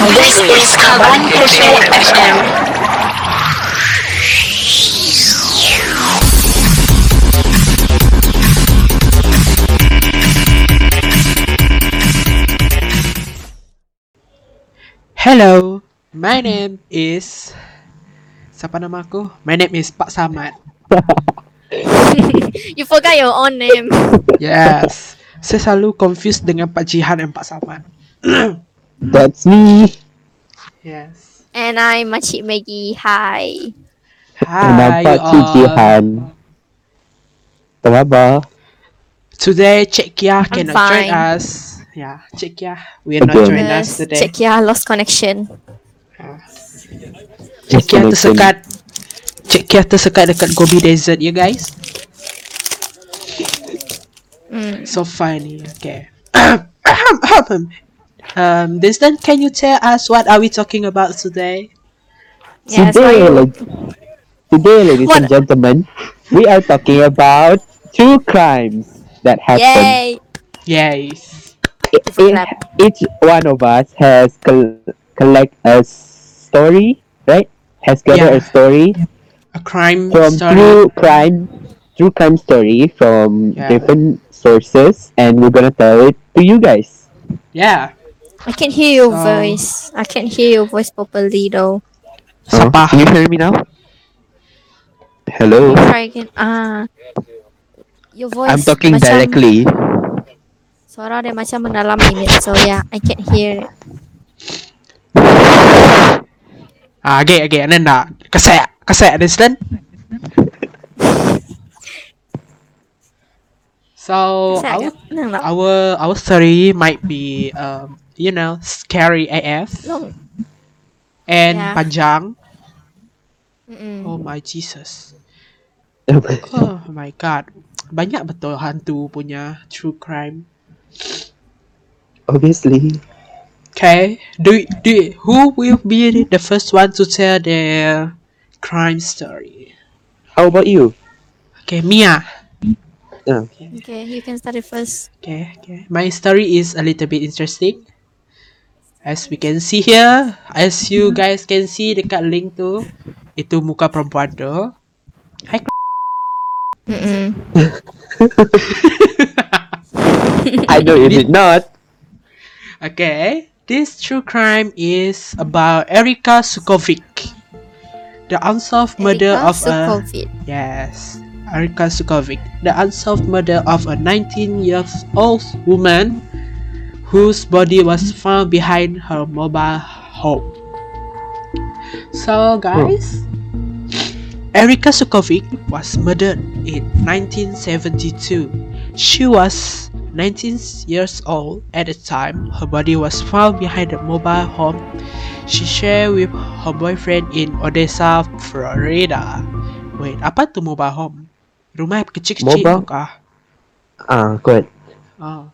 This is Kaban Percent FM. Hello, my name is Siapa nama aku? My name is Pak Samad. You forgot your own name. Yes. Saya selalu confused dengan Pak Jihan dan Pak Samad. That's me. Yes. And I'm Makcik Maggie. Hi. Hi, Nampak you Cik all. Jihan. Apa? Today, Cik Kia cannot join fine. us. Yeah, Cik Kia will not Okay. join us Yes, today. Check ya, lost connection. Cik Kia tersekat. Cik Kia tersekat dekat Gobi Desert, you guys. Mm. So funny. Okay. um, Destin, can you tell us what are we talking about today? Yes, Today, why- like, today, ladies and gentlemen, we are talking about two crimes that happen. Yay! Yes. In, each one of us has col- collect a story, right? Has gathered Yeah. a story A crime from story. true crime, true crime story from Yeah. different sources, and we're gonna tell it to you guys. Yeah. I can hear your So- voice. I can hear your voice properly though. Siapa? Can you hear me now? Hello. Try again. Ah. Your voice I'm talking macam, directly. Suara dia macam mendalam minit. So yeah, I can hear it. Ah, okay, okay. Nanda. Kasaya. Kasaya, Destin. So, Saya our, agak- Nang tak? our, our story might be, um, you know, scary AF Long. and Yeah. panjang. Mm-mm. Oh my Jesus. Oh my God. Banyak betul hantu punya true crime. Obviously. Okay. Do do who will be the first one to tell their crime story? How about you? Okay, Mia. Uh, Okay, you can start it first. Okay, okay. My story is a little bit interesting. As we can see here, as you guys can see dekat link tu, itu muka perempuan tu. Hi. Mm-mm. I know you did not. Okay, this true crime is about Erika Sukovic, the unsolved murder Erika of a Sukovic. yes, Erika Sukovic, the unsolved murder of a 19 years old woman whose body was found behind her mobile home. So, guys, Erika Sukovic was murdered in 1972. She was 19 years old at the time. Her body was found behind a mobile home she shared with her boyfriend in Odessa, Florida. Wait, apa tu mobile home? Rumah kecil-kecil Mobile? kah? Ah, good. Oh.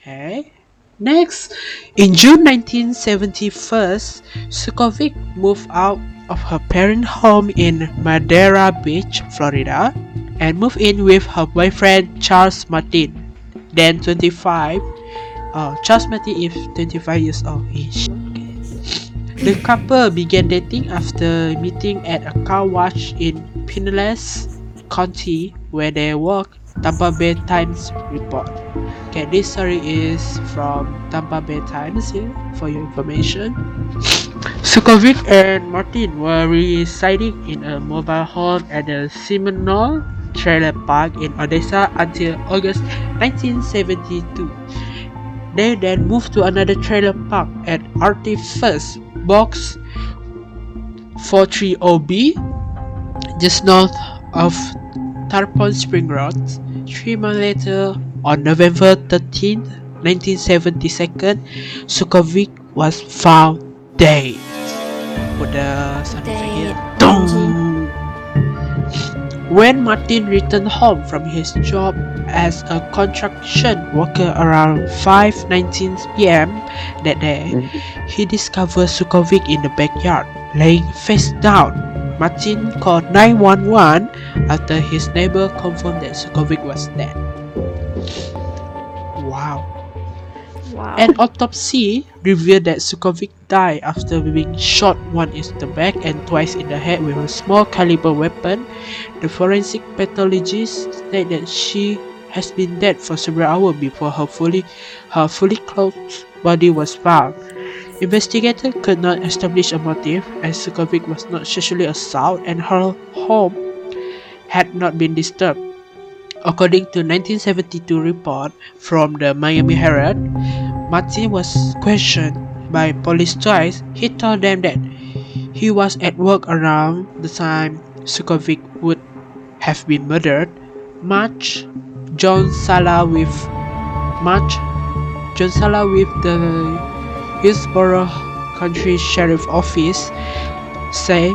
Okay. Next, in June 1971, Sukovic moved out of her parent home in Madeira Beach, Florida, and moved in with her boyfriend Charles Martin, then 25. Oh, Charles Martin is 25 years old. Ish. Okay. The couple began dating after meeting at a car wash in Pinellas County, where they worked. Tampa Bay Times report. Okay, this story is from Tampa Bay Times here for your information. Sukovic and Martin were residing in a mobile home at the Seminole Trailer Park in Odessa until August 1972. They then moved to another trailer park at RT First Box 430B, just north of Tarpon Spring Road. Three months later, on November 13, 1972, Sukovic was found dead. Put the sound here. Dong! When Martin returned home from his job as a construction worker around 5:19 p.m. that day, he discovered Sukovic in the backyard, laying face down. Martin called 911 after his neighbor confirmed that Sukovic was dead. Wow. Wow. An autopsy revealed that Sukovic died after being shot once in the back and twice in the head with a small caliber weapon. The forensic pathologist said that she has been dead for several hours before her fully her fully clothed body was found. Investigators could not establish a motive as Sukovic was not sexually assaulted and her home had not been disturbed. According to 1972 report from the Miami Herald, Martin was questioned by police twice. He told them that he was at work around the time Sukovic would have been murdered. March John Sala with March John Sala with the Hillsborough County Sheriff Office say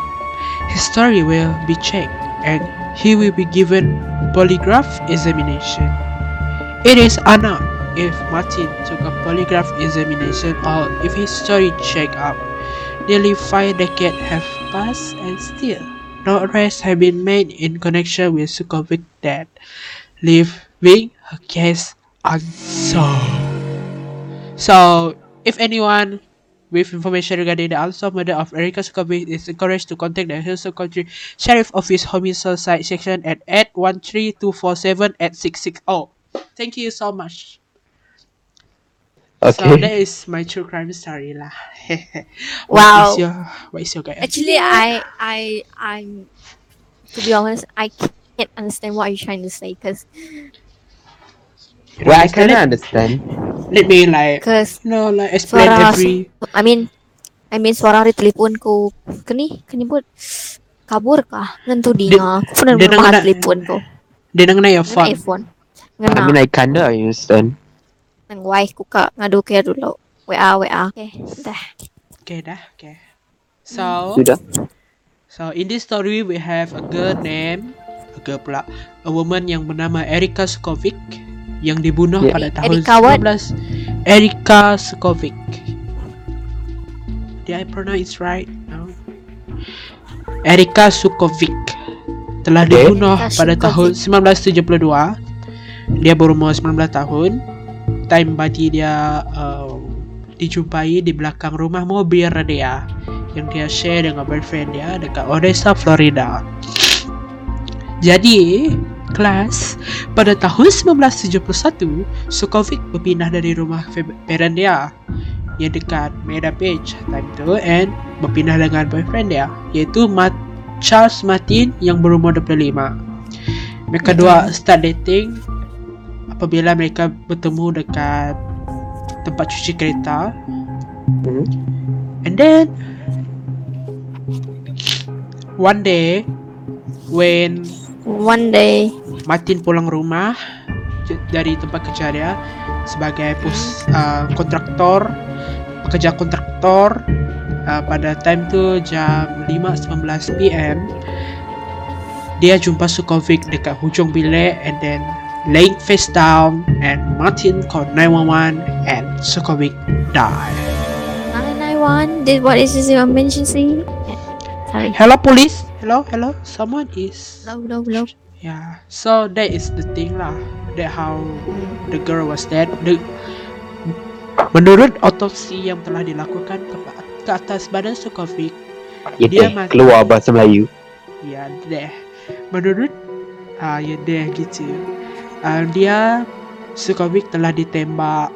his story will be checked and he will be given polygraph examination. It is unknown if Martin took a polygraph examination or if his story checked up. Nearly five decades have passed and still no arrests have been made in connection with Sukovic death, leaving her case unsolved. So, if anyone with information regarding the unsolved murder of Erika Sukovic is encouraged to contact the Hillsborough County Sheriff Office Homicide Section at 813247 at 660. Thank you so much. Okay. So that is my true crime story lah. what Wow. is your what is your guy? Actually, I, I, I'm. To be honest, I can't understand what you're trying to say, cause, Well, I kind of understand. Let me like cause know like explain suara every I mean, I mean suara di telefon ko, kani, kani buat kabur kah? Nentu di Dia- nga. Aku pernah nama nak- telefon ko. dia nang na your Ngana phone. iPhone. I mean, I kind of understand. nang wife ko ka, ngadu kaya dulu. WA, WA. Okay, dah. Okay dah. Okay. So Sudah. So in this story we have a girl named a girl pula a woman yang bernama Erika Sukovic yang dibunuh Yeah. pada tahun Erika what? 19 Erika Sukovic. Did I pronounce right? No. Erika Sukovic telah Okay. dibunuh Erika pada tahun Sukovic. 1972. Dia berumur 19 tahun. Time body dia uh, dijumpai di belakang rumah mobil dia yang dia share dengan boyfriend dia dekat Odessa, Florida. Jadi, kelas. Pada tahun 1971, Sukovic berpindah dari rumah parent dia. Yang dekat Meda Beach time tu and berpindah dengan boyfriend dia iaitu Ma- Charles Martin yang berumur 25. Mereka dua start dating apabila mereka bertemu dekat tempat cuci kereta. Mhm. And then one day when One day, Martin pulang rumah dari tempat kerja dia sebagai pus uh, kontraktor pekerja kontraktor uh, pada time tu jam 5.19 PM dia jumpa Sukovic dekat hujung bilik and then laying face down and Martin called 911 and Sukovic died 991, did what is this emergency? Sorry. Hello police. Hello, hello. Someone is Low, low, low. Yeah. So that is the thing lah. That how the girl was dead. The menurut otopsi yang telah dilakukan ke, ke atas badan Sukovic, Ya Dia deh, mati. keluar bahasa Melayu. ya deh. Menurut ah ya deh gitu. Ah, dia Sukovic telah ditembak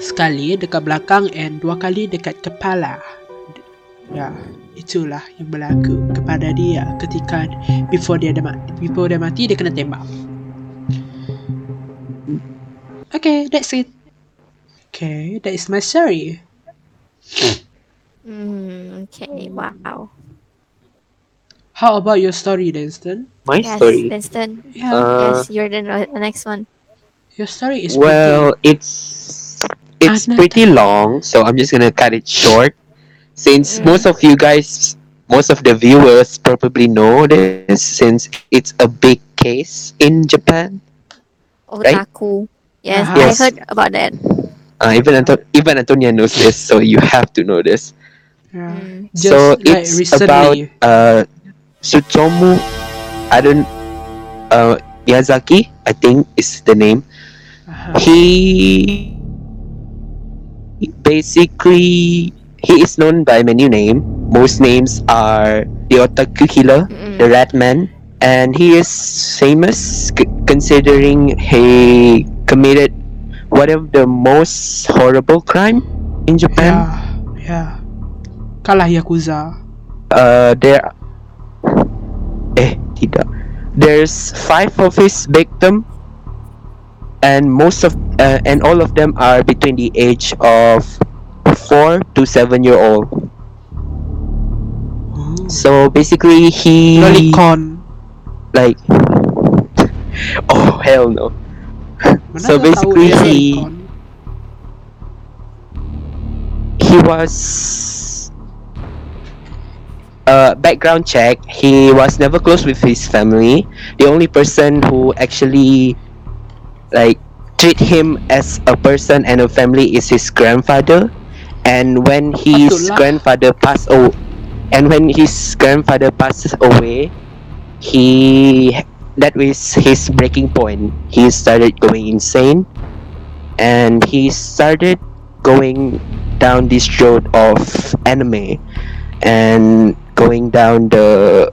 sekali dekat belakang and dua kali dekat kepala. Ya, itulah yang berlaku kepada dia ketika before dia dah mati, before dia mati dia kena tembak. Okay, that's it. Okay, that is my story. Mm, okay, wow. How about your story, Dunstan? My Yes, story. Winston. Yeah, Uh, yes, you're the, the next one. your story is Well, it's it's Anata. pretty long, so I'm just gonna cut it short. Since Mm. most of you guys, most of the viewers probably know this, since it's a big case in Japan. Right? Otaku. Yes, Uh-huh. Yes. I heard about that. Uh, even Anto- even Antonia knows this, so you have to know this. Yeah. Mm. Just so like it's recently. about uh, Tsutomu. I don't. Uh, Miyazaki, I think is the name. Uh-huh. He basically he is known by many names. Most names are the Otaku Killer, Mm-mm. the Rat Man, and he is famous c- considering he committed one of the most horrible crime in Japan. Yeah, ya. Kalah Yakuza. Uh, there. Eh, tidak. There's five of his victims and most of uh, and all of them are between the age of four to seven year old. So basically, he Lolicon. like. Oh hell no! So basically he- he was uh, background check he was never close with his family the only person who actually like treat him as a person and a family is his grandfather and when his grandfather passed away and when his grandfather passes away he that was his breaking point. He started going insane. And he started going down this road of anime and going down the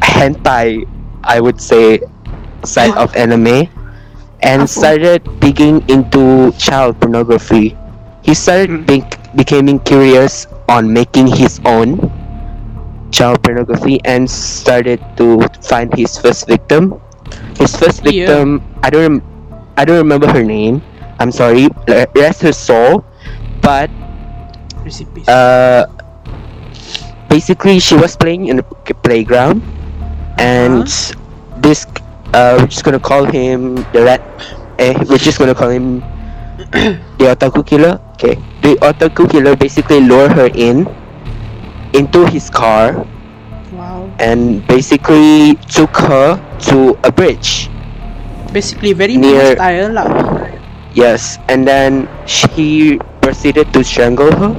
hentai I would say side of anime. And started digging into child pornography he started be- becoming curious on making his own child pornography and started to find his first victim. His first Yeah. victim I don't rem- I don't remember her name. I'm sorry rest her soul. But uh, basically she was playing in the p- playground. And this uh, we're just gonna call him the rat eh, we're just gonna call him the otaku killer okay the otaku killer basically lure her in into his car wow. and basically took her to a bridge Basically very near- style lah. Yes, and then she proceeded to strangle her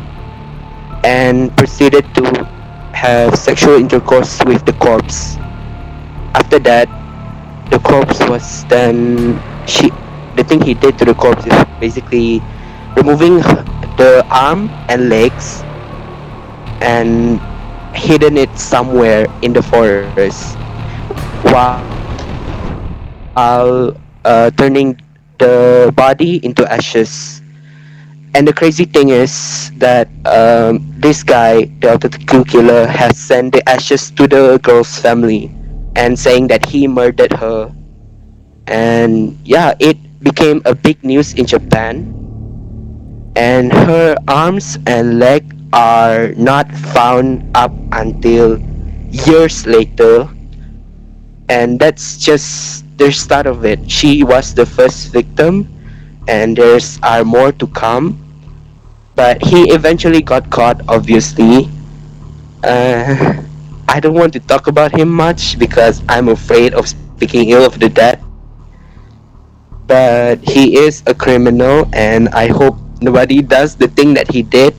and proceeded to have sexual intercourse with the corpse. After that, the corpse was then she the thing he did to the corpse is basically removing the arm and legs and hidden it somewhere in the forest while uh, turning the body into ashes. And the crazy thing is that um, this guy, the Otaku killer, has sent the ashes to the girl's family and saying that he murdered her. And yeah, it became a big news in Japan. And her arms and leg are not found up until years later. And that's just the start of it. She was the first victim, and there's are more to come. But he eventually got caught, obviously. Uh, I don't want to talk about him much because I'm afraid of speaking ill of the dead. But he is a criminal, and I hope nobody does the thing that he did.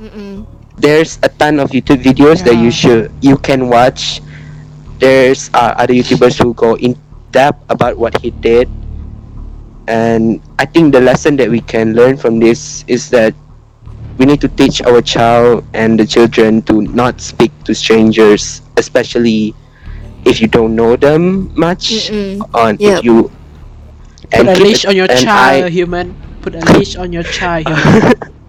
Mm-mm. There's a ton of YouTube videos that you should you can watch. There's uh, other YouTubers who go in depth about what he did, and I think the lesson that we can learn from this is that we need to teach our child and the children to not speak to strangers, especially if you don't know them much. Mm-mm. On Yep. if you Put a leash on your child, I- human. Put a leash on your child.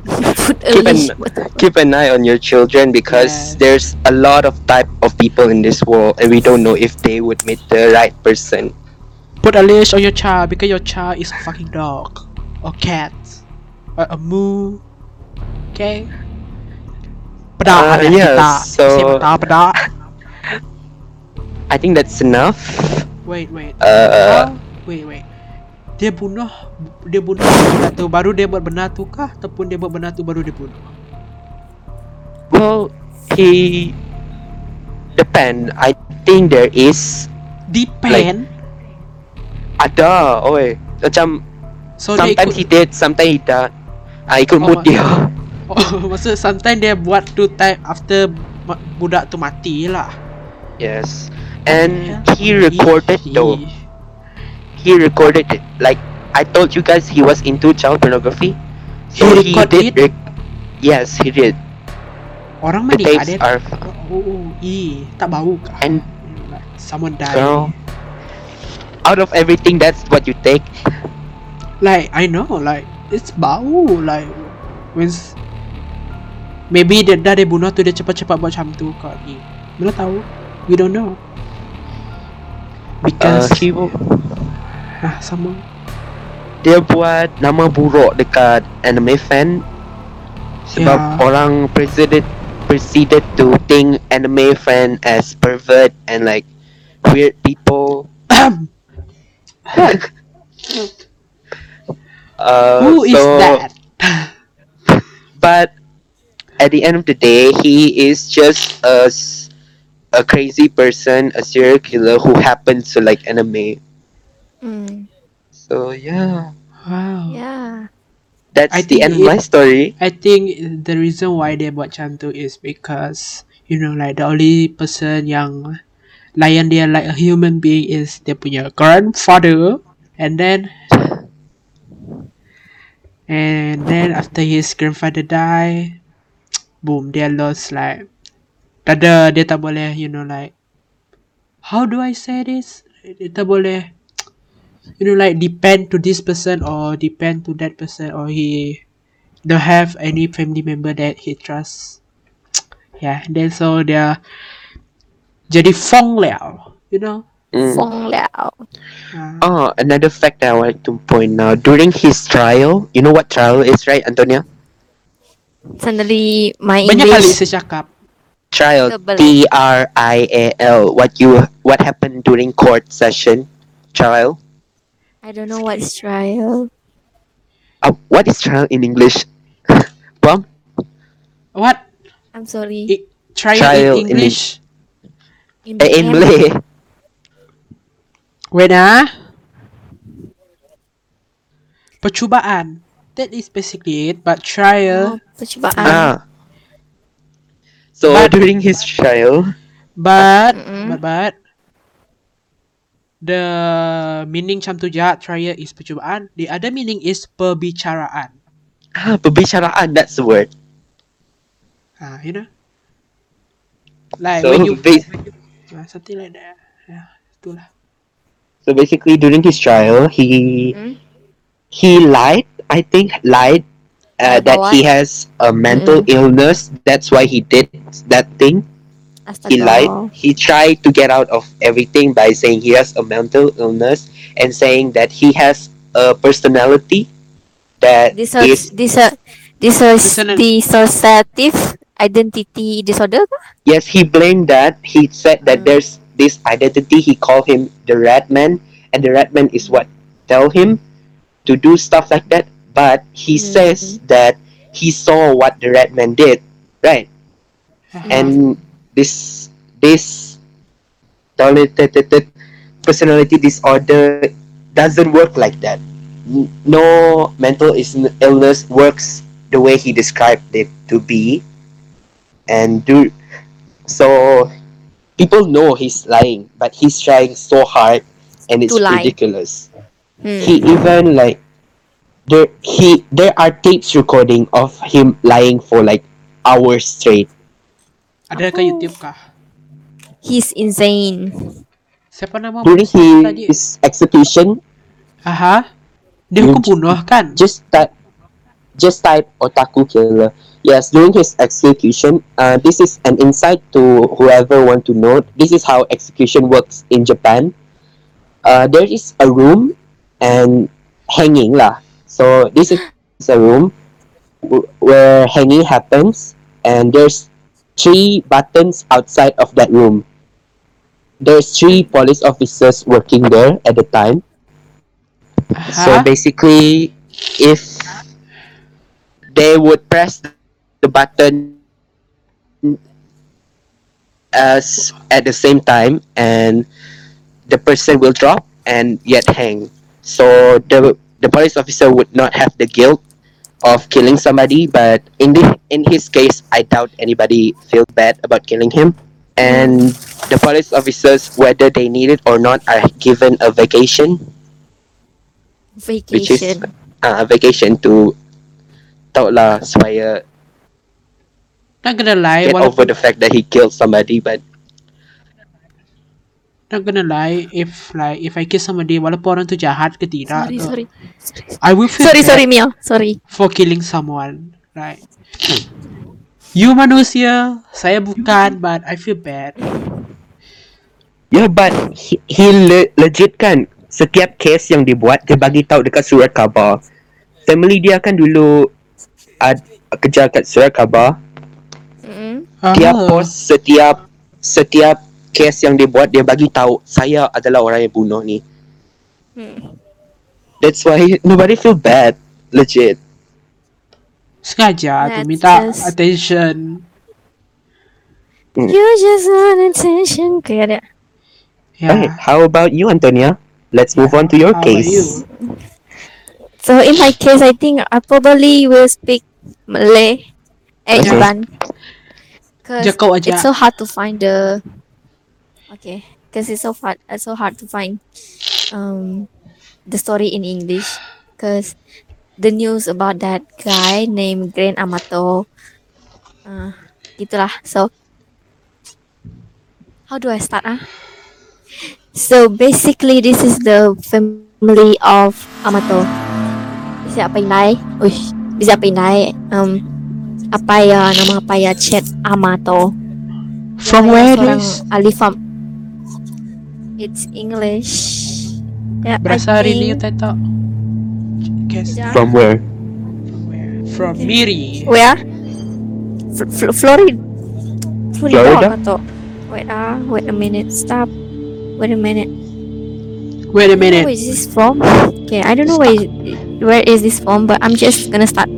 Put a Keep an- leash. What the- keep an eye on your children because Yes. there's a lot of type of people in this world and we don't know if they would meet the right person Put a leash on your child because your child is a fucking dog or cat or a moo. Okay. Pedak Uh, ada yes, kita. so- Si pedak pedak. i think that's enough Wait wait. uh Oh, wait wait. Dia bunuh dia bunuh budak tu baru dia buat benar tu kah ataupun dia buat benar tu baru dia bunuh? well he depend i think there is Depend. ada oi macam so sometimes he ikut, did sometimes he tak ah ikut Oh, mood dia oh, maksud sometimes dia buat tu time after budak tu mati lah. yes and Yeah. he recorded though. He recorded it like i told you guys he was into child pornography So He record it? rec- yes, he did. Orang The mandi tapes ada. are Oh, oh, eh, tak bau kah? And- You know, like someone died. so. Out of everything, that's what you take. Like I know, like it's bau, like when maybe dia dah dia bunuh tu dia cepat-cepat buat macam tu kau ni. Mana tahu? We don't know. Uh, Because he ah, sama. dia buat nama buruk dekat anime fan sebab Yeah. orang proceeded proceeded to think anime fan as pervert and like weird people. uh, Who is so- that? But at the end of the day, he is just a crazy person, a serial killer who happens to like anime. Mm, So yeah, Wow. yeah. that's I the end of my story. I think the reason why dia buat macam tu is because you know like the only person yang layan dia like a human being is dia punya grandfather and then and then after his grandfather die boom dia lost like tak ada dia tak boleh you know like how do I say this dia tak boleh you know like depend to this person or depend to that person or he don't have any family member that he trusts. Yeah, then so dia jadi Fong Liao, you know. Mm. Fong Liao. Uh, Oh, another fact that I wanted to point out during his trial, you know what trial is, right, Antonia? Suddenly, my banyak kali English. saya cakap. Trial, T R I A L. What you what happened during court session? Trial. I don't know what is trial. Uh, what is trial in English? Bum? What? I'm sorry. I, trial, Trial in in English. In, Eh, in Malay. Wait ah. Percubaan. That is basically it. But Oh, trial, percubaan. Ah. So But- during his trial, but Mm-mm. but but the meaning macam tu je trial is percubaan. The other meaning is perbicaraan. ah, perbicaraan, that's the word. Ah, you know. Like So, when you bas- Ah, something like that. Yeah, itulah. so basically during his trial, he Hmm? he lied. I think lied uh, that he has a mental illness. That's why he did that thing. He lied. He tried to get out of everything by saying he has a mental illness and saying that he has a personality that This is is this a this is Dissonant. dissociative identity disorder kah? yes. He blamed that. He said that Mm. there's this identity. He called him the Rat Man, and the Rat Man is what tell him to do stuff like that. But he Mm. says that he saw what the Rat Man did, right? and this this personality disorder doesn't work like that. No mental illness works the way he described it to be. And do so people know he's lying but he's trying so hard and it's ridiculous. Hmm. he even like there he there are tapes recording of him lying for like hours straight Ada ke YouTube kah? He's insane. Siapa nama during siapa tadi? his execution Aha. Dia hukum bunuh kan? just type just type otaku killer yes during his execution uh, this is an insight to whoever want to know this is how execution works in japan uh, there is a room and hanging lah so this is a room w- where hanging happens and there's three buttons outside of that room. There's three police officers working there at the time. So uh-huh. basically, if they would press the button as at the same time, and the person will drop and yet hang. So the the police officer would not have the guilt of killing somebody, but in the in his case, I doubt anybody feel bad about killing him. And the police officers, whether they need it or not, are given a vacation which is Vacation. uh, vacation to tahu lah supaya Not gonna lie, get over the fact that he killed somebody, but not gonna lie, if like if I kill somebody, walaupun orang tu jahat ke tidak, Sorry, tu, sorry. I will feel Sorry, bad sorry, Mia. Sorry. for killing someone. Right? You manusia, saya bukan, but I feel bad. yeah, but he, he le- legit kan setiap case yang dibuat dia bagi tahu dekat surat khabar. Family dia kan dulu ad, kerja kat surat khabar. Mm-mm. Dia Ah, post setiap setiap case yang dia buat dia bagi tahu saya adalah orang yang bunuh ni. Hmm. That's why nobody feel bad. Legit. sengaja tu That's minta just- attention. You just want attention. Okay, Yeah. how about you, Antonia? Let's move on to your How case. you? So in my case, I think I probably will speak Malay and Okay. Iban. Cause it's so hard to find the. Okay, because it's so hard. It's so hard to find, um, the story in English. Cause the news about that guy named Grant Amato. Uh, gitulah. So how do I start ah? So basically, this is the family of Amato. Bisa apa inai? Uish, bisa apa inai? Um, apa ya nama apa ya chat Amato? From where seorang this? It's English. Yeah, Berasa I think. Guess Sekejap. From where? from Miri. Where? F- F- Florida. Florida. Florida? Atau? Wait ah, wait a minute. Stop. Wait a minute. Wait a minute. Where is this from? Okay, I don't know where is, where is this from, but I'm just gonna start.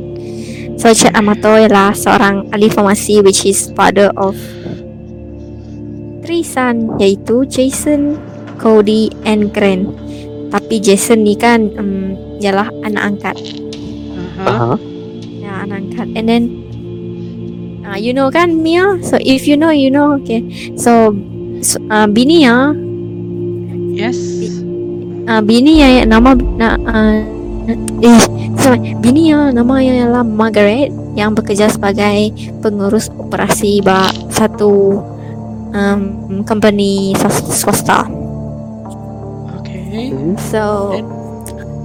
So Chat Amato ialah seorang ahli farmasi which is father of three son iaitu Jason, Cody, and Grant. Tapi Jason ni kan um, ialah anak angkat. Uh-huh. Uh-huh. Ya, anak angkat. And then uh, you know kan Mia? So if you know, you know. Okay. So, so uh, bini ya, Yes. uh, bini ya nama na, uh, eh sorry, bini ya nama ialah Margaret yang bekerja sebagai pengurus operasi ba satu um, company swas- swasta. Okay. So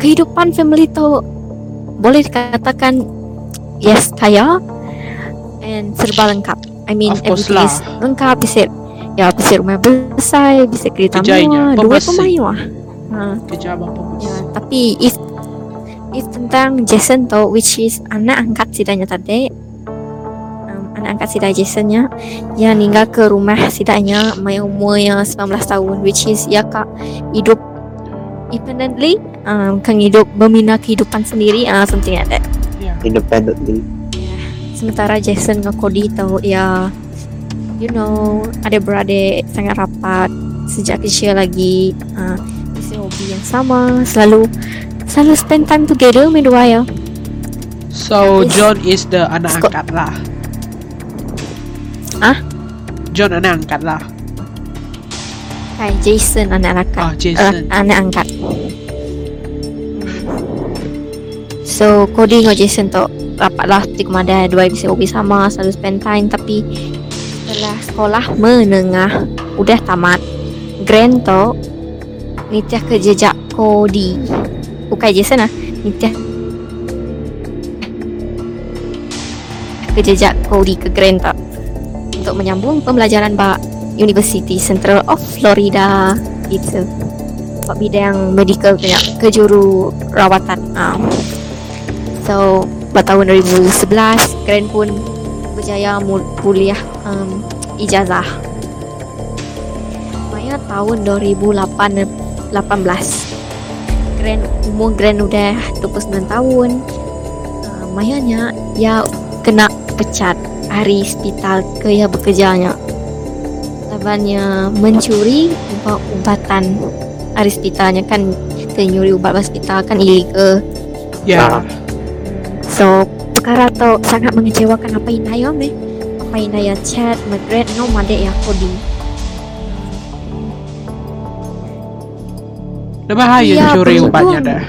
kehidupan family tu boleh dikatakan yes kaya and serba lengkap. I mean everything lah. is lengkap bisa ya bisa rumah besar, bisa kereta mewah, duit pembesar. pun mewah. Ha. Kerja abang bagus. Ya, tapi if if tentang Jason tu which is anak angkat sidanya tadi um, anak angkat sidai Jasonnya yang tinggal ke rumah sidanya mai umurnya 19 tahun which is ya kak hidup independently um, kan hidup membina kehidupan sendiri uh, something like that Yeah. Independently. sementara Jason dengan Cody tahu ya you know ada beradik sangat rapat sejak kecil lagi uh, isi hobi yang sama selalu selalu spend time together berdua ya So Yes. John is the anak Scott. angkat lah. Ah? John anak angkat lah. Kan Jason anak angkat Ah, Jason. uh, anak angkat. So Cody dengan Jason tu rapatlah ke Madai Dua bisa hobi sama Selalu spend time. Tapi Setelah sekolah menengah Udah tamat. Grand tu Nitya ke jejak Cody Bukan Jason lah Nitya ke jejak Cody ke Grand tu Untuk menyambung pembelajaran Bak University Central of Florida Gitu. Buat bidang medical punya Ke juru rawatan um, So Pada tahun 2011 Grand pun Berjaya mul- kuliah um, Ijazah. Maya tahun 2018 Grand Umur Grand udah 29 tahun. Uh, Mayanya Ya Kena pecat. Hari hospital ke ya bekerjanya Labannya mencuri ubat-ubatan Hari hospitalnya kan nyuri ubat hospital kan ilegal Yeah. Ah. So, perkara tu sangat mengecewakan apa Inaya me. Apa Inaya chat, Margaret, no madek ya Cody. Dah bahaya Ya, curi ubatnya dah.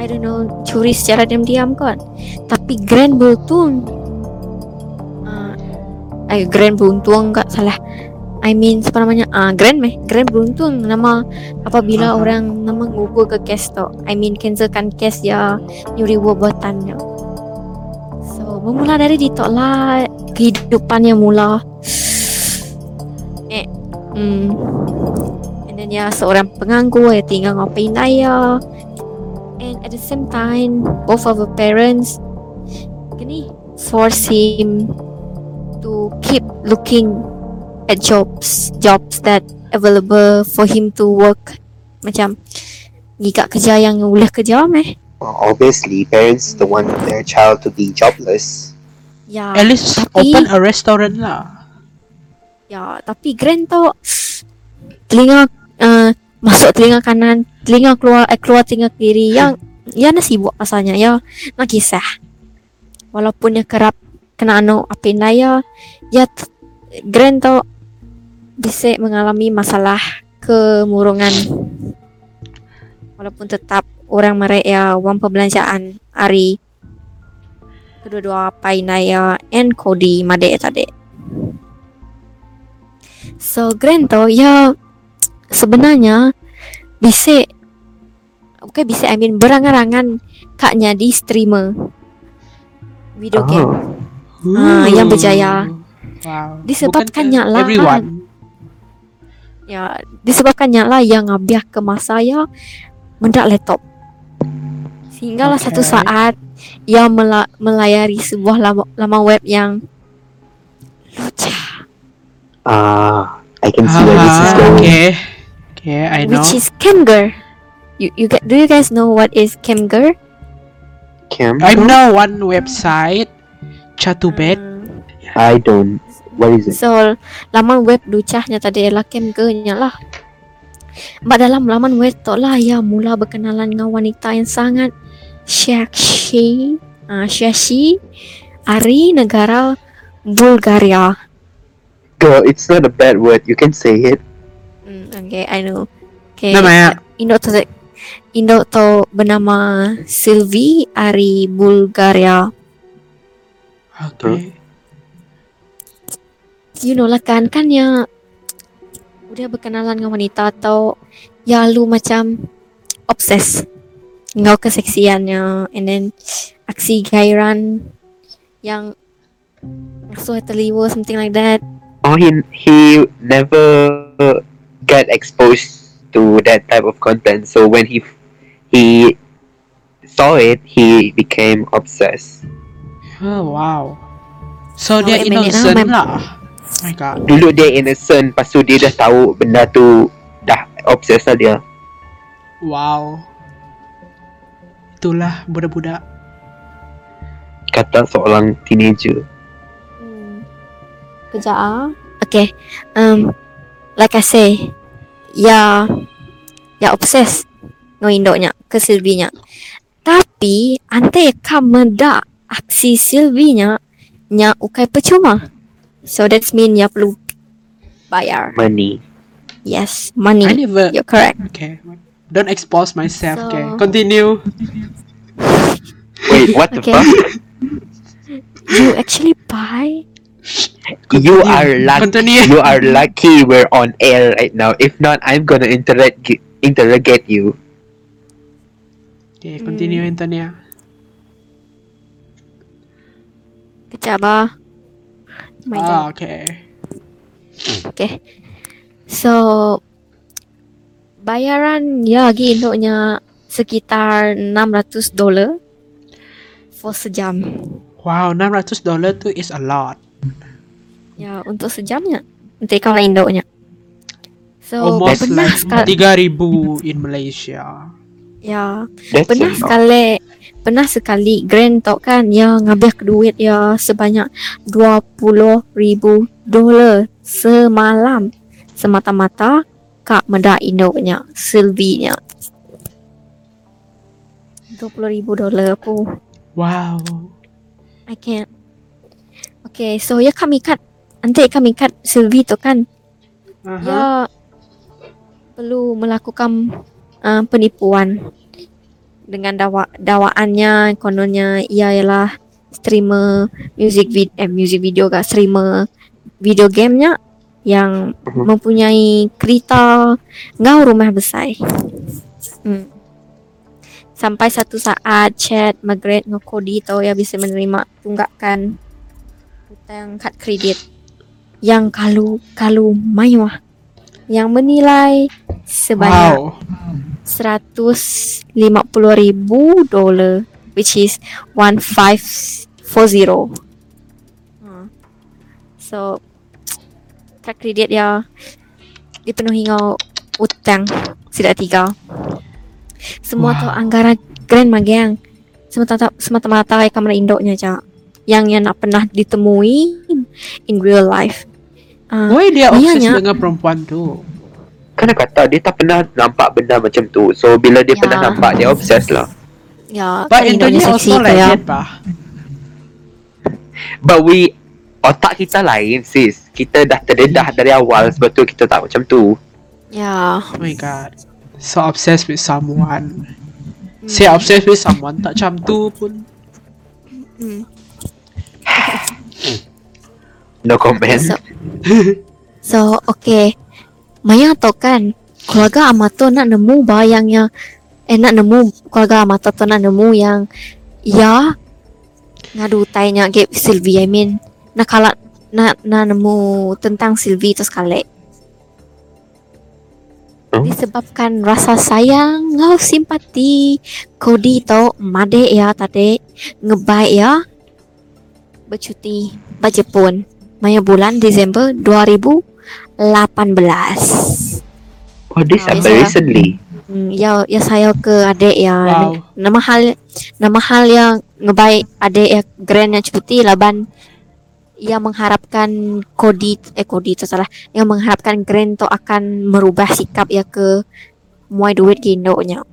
I don't know curi secara diam-diam kan. Tapi Grand beruntung. Uh, eh Grand beruntung enggak salah. I mean apa namanya? Ah Grand meh. Grand beruntung nama apabila Aha. orang nama ngubur ke case tu. I mean cancelkan case ya nyuri buatannya. So bermula dari ditok lah kehidupannya mula. Eh, hmm. And then ya seorang penganggur ya tinggal ngapain daya. And at the same time, both of the parents gini force him to keep looking at jobs, jobs that available for him to work. Macam gigak kerja yang boleh kerja meh. Well, obviously, parents don't want their child to be jobless. Ya. At least Tapi- open a restaurant lah. Ya, tapi Grand tau telinga uh, masuk telinga kanan, telinga keluar eh, keluar telinga kiri yang ya nak sibuk pasalnya ya nak kisah. Walaupun dia kerap kena anu apa ya ya Grand tau bisa mengalami masalah kemurungan walaupun tetap orang mereka ya wang perbelanjaan hari kedua-dua Painaya and Cody Made tadi. So Grand tu ya sebenarnya bisa Bukan bisa I mean berangan-angan kaknya di streamer video game. Ah, yang berjaya. Wow. Disebabkannya Bukan lah. Everyone. Ya, disebabkannya lah yang ngabiah ke masa ya mendak laptop. Sehinggalah Okay. satu saat ia mela- melayari sebuah lama, laman web yang lucu. Ah, I can see where this is Ah, going. okay. Okay, I know. which is Camger. You you get, do you guys know what is Camger? Cam? I know one website, Chatubed. Hmm. I don't. What is it? So laman web lucahnya tadi ialah Camger-nya lah. Mbak dalam laman web tu lah ya mula berkenalan dengan wanita yang sangat sexy, uh, sexy, dari negara Bulgaria. Girl, it's not a bad word. You can say it. Hmm, okay, I know. Okay. Namanya Indo tu Indo tu bernama Sylvie dari Bulgaria. Okay. You know lah kan kan ya udah berkenalan dengan wanita atau ya lu macam obses ngau keseksiannya and then aksi gairan yang so terliwa something like that Oh, he he never get exposed to that type of content. So when he he saw it, he became obsessed. Oh, wow. So Oh, dia minute, innocent ma'am. lah. Oh my god. Dulu dia innocent, lepas tu dia dah tahu benda tu dah obsessed lah dia. Wow. Itulah budak-budak. Kata seorang teenager. hmm. kerja ah okay um like I say ya ya obses dengan indoknya ke Sylvie-nya tapi ante kam menda aksi Sylvie-nya nya ukai percuma so that's mean ya perlu bayar Money. yes I money never. you're correct Okay. Don't expose myself. So- Okay. Continue. Wait, what the Okay. fuck? you actually buy You are lucky. Continue. You are lucky we're on air right now. If not, I'm gonna interrogate interrogate you. Okay, continue, Antonia. Kejap ah God. Ah, okay. Okay. So bayaran ya lagi induknya sekitar 600 dolar for sejam. Wow, 600 dollar tu is a lot. Ya untuk sejamnya. Nanti kalau induknya. So Almost pernah like sekali 3000 in Malaysia. ya That's pernah sekali pernah sekali grand talk kan yang ngambil duit ya sebanyak 20 ribu dolar semalam semata-mata kak meda induknya Sylvie-nya 20 ribu dolar pun Wow. I can't. Okay, so ya kami kat nanti kami kat Sylvie tu kan Uh-huh. ya, ya, uh, ya perlu melakukan uh, penipuan dengan dawa dakwaannya kononnya ia ialah streamer music vid eh music video gak streamer video gamenya yang Mhm. mempunyai kereta ngau rumah besar. Hmm. Sampai satu saat chat Margaret dengan Cody tahu ya bisa menerima tunggakan hutang kad kredit yang kalau kalau mewah yang menilai sebanyak Wow. 150 ribu dolar which is 1540 Hmm. so kad kredit ya dipenuhi dengan utang sida tiga semua tu Wow. anggaran grand magang semata semata-mata kamera indoknya cak yang yang nak pernah ditemui in real life Ah, Why dia obses Ayahnya- dengan perempuan tu? Kan kata dia tak pernah nampak benda macam tu. So bila dia Ya. pernah nampak dia obses lah. ya But indoknya Indonesia seksi also like ya that bah. But we otak kita lain sis. Kita dah terdedah dari awal sebab tu kita tak macam tu. ya Oh my god. So obsessed with someone. Hmm. Say obsessed with someone tak macam tu pun. Hmm. No comment. So, so okay. Maya tahu kan keluarga Amato nak nemu bayangnya eh nak nemu keluarga Amato tu nak nemu yang ya ngadu tanya ke Sylvie I mean nak kalah nak nak nemu tentang Sylvie tu sekali. Oh. Disebabkan rasa sayang, ngau simpati, Cody tu made ya tadi ngebaik ya bercuti ke Jepun. Maya bulan Disember 2018. Oh this Ah, happened yes, recently. Hmm, ya ya saya ke adik ya. Wow. Nama hal nama hal yang ngebaik adik ya grand yang cuti laban ia mengharapkan Cody eh Cody itu salah yang mengharapkan Grand tu akan merubah sikap ya ke muai duit gindonya.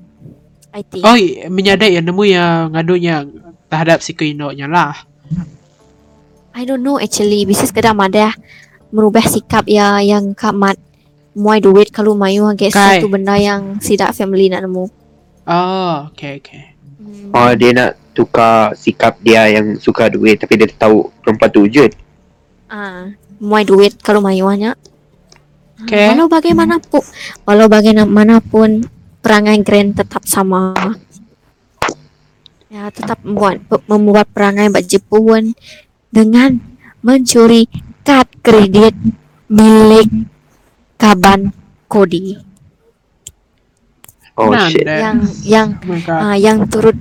I think. Oh, i- menyadari yang nemu yang ngadunya terhadap si keindoknya lah. I don't know actually bisa sekadar madah merubah sikap ya yang kamat muai duit kalau mayu Kai. satu benda yang sidak family nak nemu. Oh, okay, okay. Hmm. Oh dia nak tukar sikap dia yang suka duit tapi dia tahu perempuan tu wujud. Ah, muai duit kalau mayuannya. Okay. Walau bagaimanapun, walau bagaimanapun perangai Grand tetap sama. Ya, tetap membuat membuat perangai Mbak Jepun dengan mencuri kad kredit milik kaban Kodi Oh Nah, shit. yang yang Oh ah, yang turut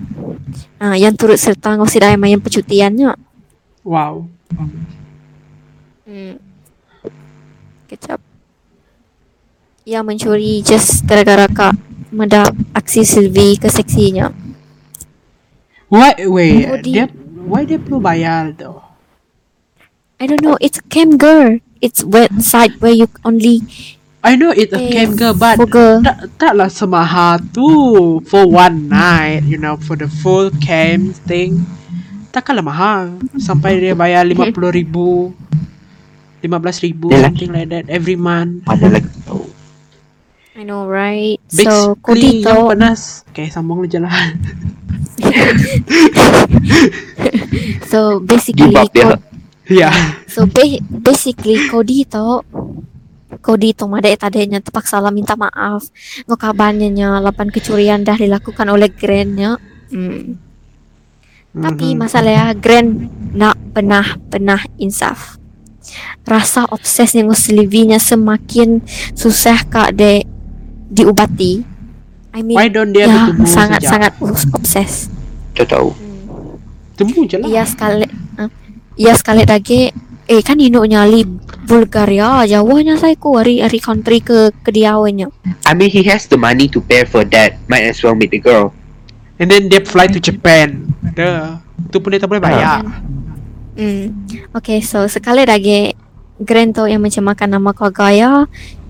ah, yang turut serta ngosidai main percutiannya. Wow. Hmm. Kecap. Yang mencuri just gara-gara kak mendap aksi Sylvie keseksinya. Why, wait, Oh, di- dia, why dia perlu bayar though? I don't know, it's cam girl. It's website where you only I know it's a cam girl, but girl. tak, taklah semahal tu for one night, you know, for the full cam thing. Takkanlah mahal sampai dia bayar lima puluh ribu, lima belas ribu, Yalah. something like that every month. Mana lagi tahu. I know, right? So, Basically, yang panas. Okay, sambung je lah. so basically, Give up dia. Ko- Ya. so ba- basically Kodi tu, Kodi tu madai tadinya terpaksa lah minta maaf. Ngo kabarnya nya lapan kecurian dah dilakukan oleh Grandnya. Hmm. Tapi Mhm. masalahnya Grand nak pernah pernah insaf. Rasa obses dengan Sylvie-nya semakin susah kak de diubati. I mean, Why don't dia ya sangat sejak? sangat obses. Tahu. Temu je lah. Ia sekali, uh, ia sekali lagi. Eh kan induknya li Bulgaria, Jawanya saya ku hari hari country ke kediawannya. I mean he has the money to pay for that. Might as well meet the girl. And then dia fly to Japan. Duh. Tu pun dia tak boleh bayar. Hmm. Okay, so sekali lagi Grand tu yang mencemarkan nama keluarga ya,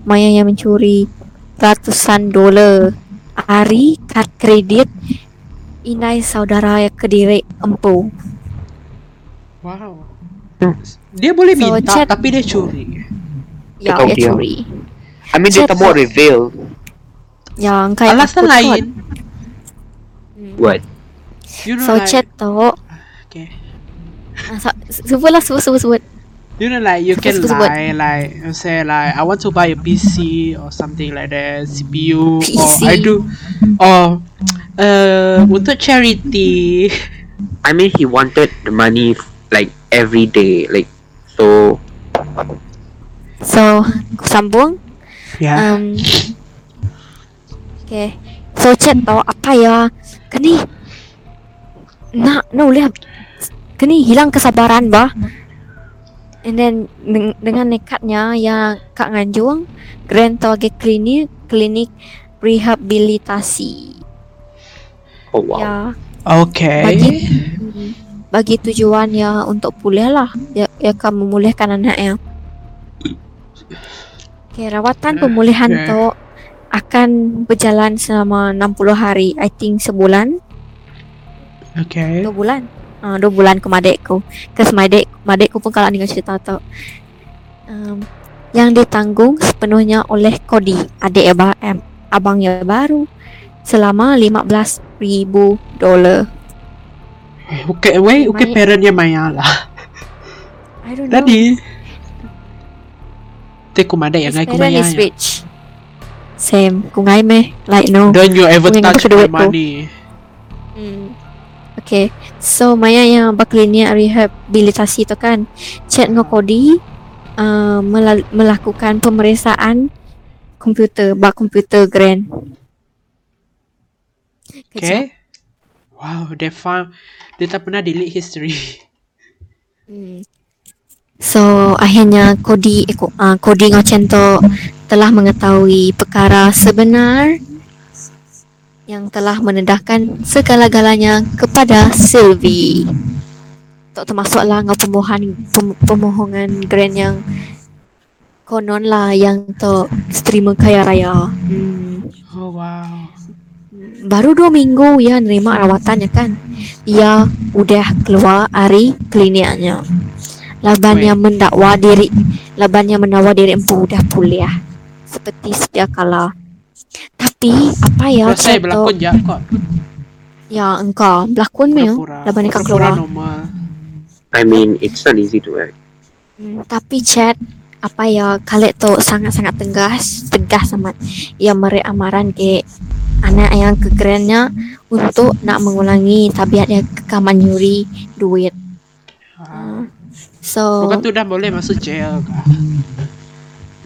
Maya yang mencuri ratusan dolar hari kad kredit Inai saudara yang kediri empu. Wow. Dia boleh So, minta chat- tapi dia curi. Ya, tahu dia dia. curi. I mean dia Chat tak mau reveal. Yang kayak Alasan takut lain. kot. Hmm. What? You know So like chat tu okay. ah, so, Sebut lah sebut sebut sebut You know like you can Sebut, sebut. lie like you say like I want to buy a PC or something like that CPU PC. or I do or uh untuk charity. I mean, he wanted the money like every day, like so. So Sambung Yeah. um, Okay So chat tau apa ya Keni Nak Nak boleh Keni hilang kesabaran bah And then deng- Dengan nekatnya Ya Kak Nganjung Grand tau ke klinik Klinik Rehabilitasi Oh wow. Ya okay. Bagi hmm, Bagi tujuan ya Untuk pulih lah Ya, ya akan memulihkan anaknya Okay, rawatan pemulihan Okay. tu akan berjalan selama 60 hari. I think sebulan, Okay. dua bulan. Ah, dua bulan ke madekku. Kes madek, madekku pun kalau dengar cerita tu. Um, yang ditanggung sepenuhnya oleh Kodi, adik aba, em, abangnya baru selama 15,000 dolar. Okay, wait, okay, Mai- parentnya Maya lah. I don't know. Tadi. Te kumada yang rich. Same. Kung ngay me. Like no. Don't you ever touch my money. Hmm. Okay. So Maya yang baklinia rehabilitasi tu kan Chat Ngokodi uh, melal- melakukan pemeriksaan komputer bak komputer grand. Kejap. Okay. Wow, they found dia tak pernah delete history. Hmm. So akhirnya Kodi eh, uh, Kodi Ngocen tu telah mengetahui perkara sebenar yang telah menedahkan segala-galanya kepada Sylvie. Tak termasuklah ngau pemohon pem, pemohongan grand yang konon lah yang tu terima kaya raya. Hmm. Oh wow. Baru dua minggu ia nerima rawatannya kan. Ia udah keluar dari kliniknya. Labannya mendakwa diri Labannya mendakwa diri empu udah pulih Seperti sedia kala Tapi apa ya saya tu berlakon je kok. Ya engkau Berlakon me Pura-pura. Laban kau Pura-pura keluar normal. I mean, it's not easy to act. hmm, Tapi chat Apa ya Khaled tu sangat-sangat tegas Tegas amat Ia meri amaran ke Anak yang kegerannya Untuk nak mengulangi Tabiat yang kekaman nyuri Duit Ah. So Bukan tu dah boleh masuk jail?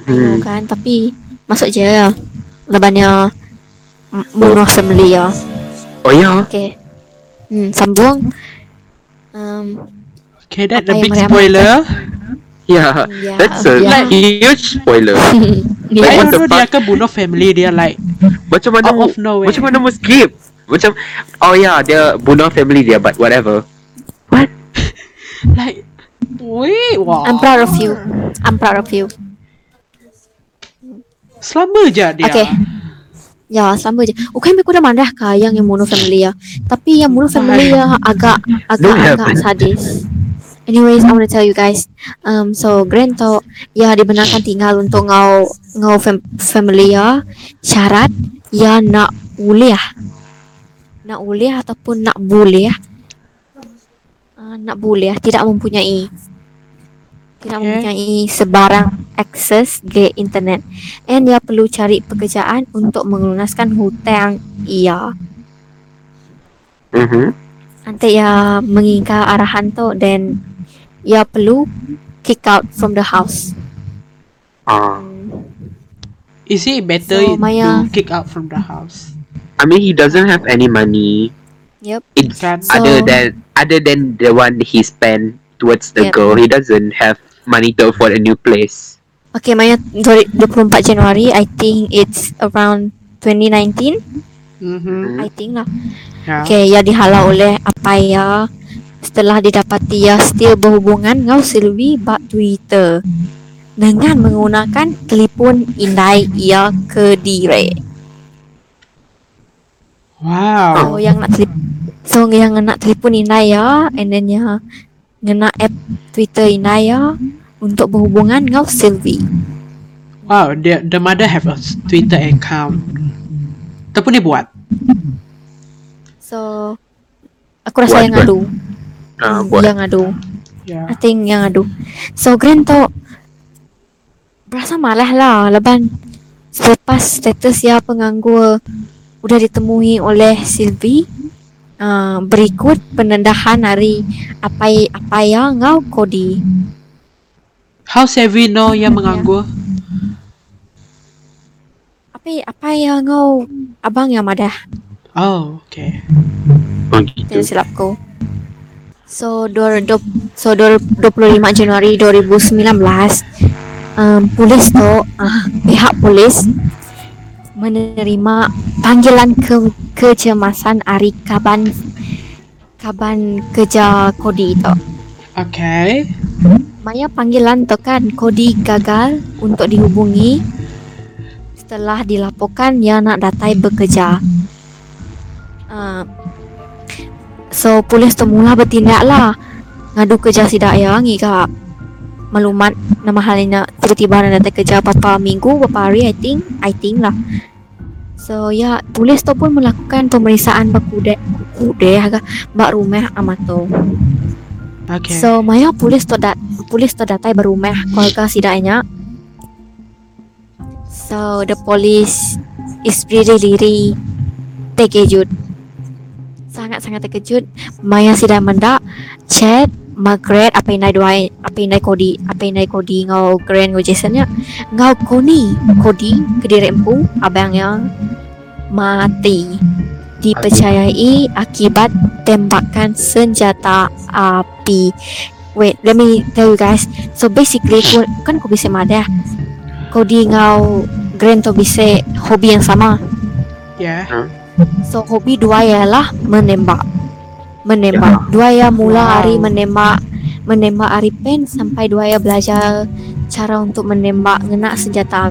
Tahu Hmm. kan tapi masuk je ya. Lebannya m- bunuh family ya. Oh yeah. Okay. Hmm, sambung. Um, Okay, that the big spoiler. Yeah. ya. That's a ya. huge spoiler. I ya. What don't know dia akan bunuh family dia like Macam mana? out of nowhere. Macam mana mau skip? Macam Oh yeah, dia bunuh family dia but whatever. like wait, wow. I'm proud of you. I'm proud of you. Selama je dia. Okay. Ya, sama je. Bukan aku dah marah kah yang yang bunuh family ya. Tapi yang bunuh family ya agak agak agak happen. sadis. Anyways, I want to tell you guys. Um, so Grand tu ya dibenarkan tinggal untuk ngau ngau fam- family ya. Syarat ya nak uliah. Nak uliah ataupun nak buliah. Uh, nak buliah tidak mempunyai tidak Okay. mempunyai sebarang akses ke internet and ia perlu cari pekerjaan untuk melunaskan hutang ia. Mhm. Nanti ia mengingkar arahan tu dan ia perlu kick out from the house. Ah. Is it better So, Maya- to kick out from the house? I mean, he doesn't have any money. Yep. It's? So- other than other than the one he spent towards the Yep. girl. He doesn't have money to afford a new place. Okay, Maya 24 Januari, I think it's around 2019, Mhm. I think lah. Yeah. Okay, ia dihalau oleh apa ya setelah didapati ia still berhubungan dengan Sylvie bak Twitter dengan menggunakan telefon indai ia ke dire. Wow. So yang nak telip So yang nak telefon indai ya and then ya ngena app Twitter indai ya untuk berhubungan dengan Sylvie. Wow, the the mother have a Twitter account. Tapi dia buat. So aku rasa Buat yang ngadu. Ah, Hmm, buat. Yang ngadu. Yeah. I think yang ngadu. So Grand tu berasa malah lah leban selepas status ya penganggur udah ditemui oleh Sylvie uh, berikut penendahan hari apa apa yang ngau Cody. How Sevi know yang menganggur? Apa apa yang ngau abang yang madah Oh, okay. Oh, tidak gitu. silapku. So, dua, dua, so dua, 25 Januari 2019, um, polis tu, uh, pihak polis menerima panggilan ke kecemasan hari kaban kaban kerja Kodi tu. Okay. Maya panggilan tu kan Kodi gagal untuk dihubungi setelah dilaporkan ia nak datai bekerja. Uh, so polis tu mula bertindak lah ngadu kerja sidak yang ika maklumat nama halnya tiba-tiba nak datang kerja beberapa minggu beberapa hari I think I think lah so ya polis tu pun melakukan pemeriksaan bakude kude agak bak rumah amat tu Okay. So maya polis tu dat polis tu datai berumah keluarga sidaknya. So the police is really really terkejut. Sangat-sangat terkejut. Maya sidak mendak chat Margaret apa yang dua apa yang kodi apa yang kodi ngau Grand ngau Jasonnya ngau koni kodi kediri empu abang yang mati dipercayai akibat tembakan senjata api. Wait, let me tell you guys. So basically, ku, kan kau bisa madah. Kau di ngau Grand tu bisa hobi yang sama. yeah. So hobi dua ialah menembak. Menembak. Dua ya mula Wow. hari menembak menembak hari pen sampai dua ya belajar cara untuk menembak ngena senjata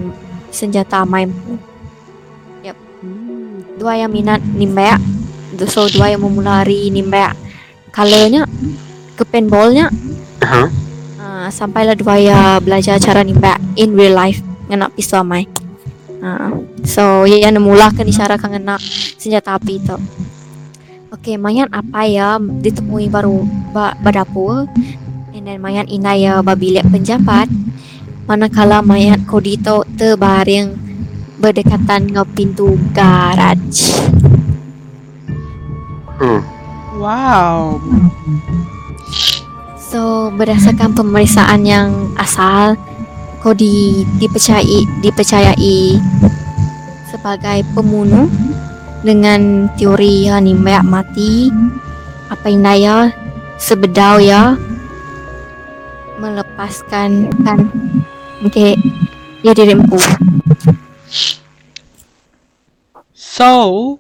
senjata main. Hmm. dua yang minat nimbak so dua yang memula hari nimbak colornya ke paintballnya Aha. uh, sampailah dua ya belajar cara nimbak in real life ngena pistol mai uh, so ya yang mula kan isyarat kan ngena senjata api itu Okey, mayan apa ya ditemui baru ba, badapur and then mayan ina ya babilik penjabat manakala mayat Kodito terbaring berdekatan dengan pintu garaj. Hmm. Wow. So berdasarkan pemeriksaan yang asal, Cody dipercayai dipercayai sebagai pembunuh dengan teori yang nimbat mati apa yang daya sebedau ya melepaskan kan okay, dia dirempu So,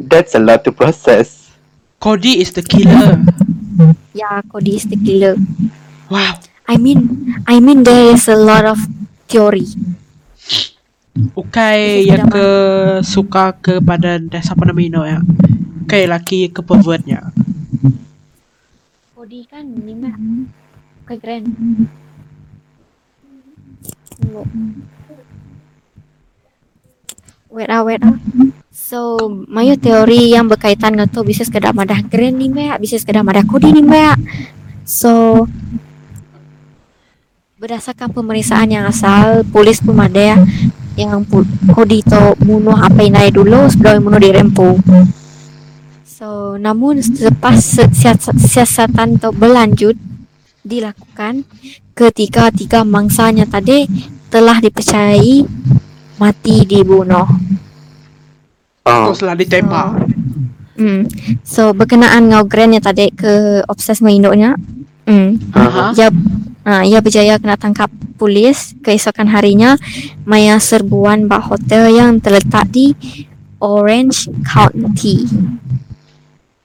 That's a lot to process. Cody is the killer. ya Cody is the killer Wow. I mean I mean there is a lot of theory Ukai Itu yang ke suka kepada desa Panamino ya. Ukai laki ke pervertnya. Kan nimbat keren Wait ah, wait ah. So, mayo teori yang berkaitan dengan tu bisa sekedar madah keren ni mbak, bisa sekedar madah kodi ni mbak. So, berdasarkan pemeriksaan yang asal, polis pun ada yang pu- kodi tu bunuh apa yang naik dulu sebelum bunuh di rempu. So, namun selepas se- siasat, siasatan tu berlanjut dilakukan ketika tiga mangsanya tadi telah dipercayai mati dibunuh. Oh. Teruslah ditembak. Hmm. So berkenaan ngau grandnya tadi ke obses menginduknya. Hmm. Aha. Ia uh, ia berjaya kena tangkap polis keesokan harinya maya serbuan bak hotel yang terletak di Orange County.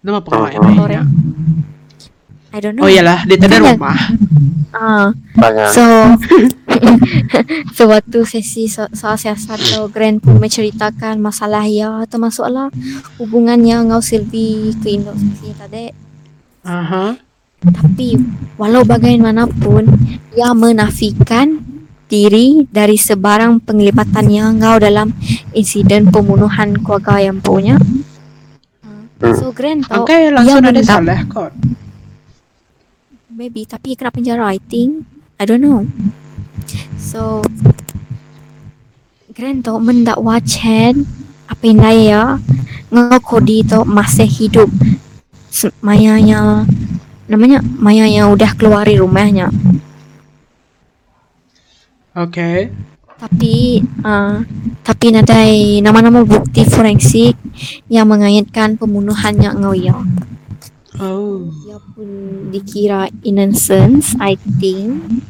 Nama Oh, yang oh. ya. I don't know. Oh iyalah, dia tak ada rumah. Ah, Banyak. so sewaktu sesi so- soal siasat tu Grand pun menceritakan masalah ia termasuklah hubungannya ngau Sylvie ke Indonesia tadi Aha. Tapi walau bagaimanapun ia menafikan diri dari sebarang penglibatan yang ngau dalam insiden pembunuhan keluarga yang punya. So Grand tau Angkai langsung ada mendap- salah kot. Maybe tapi kena penjara I think I don't know So Grand tu mendakwa Chen Apa yang dia Ngau Cody tu masih hidup Se- Mayanya Namanya Maya yang udah keluar dari rumahnya Okay. Tapi uh, Tapi nadai Nama-nama bukti forensik Yang mengaitkan pembunuhannya Ngau ya Oh. Dia pun dikira innocence I think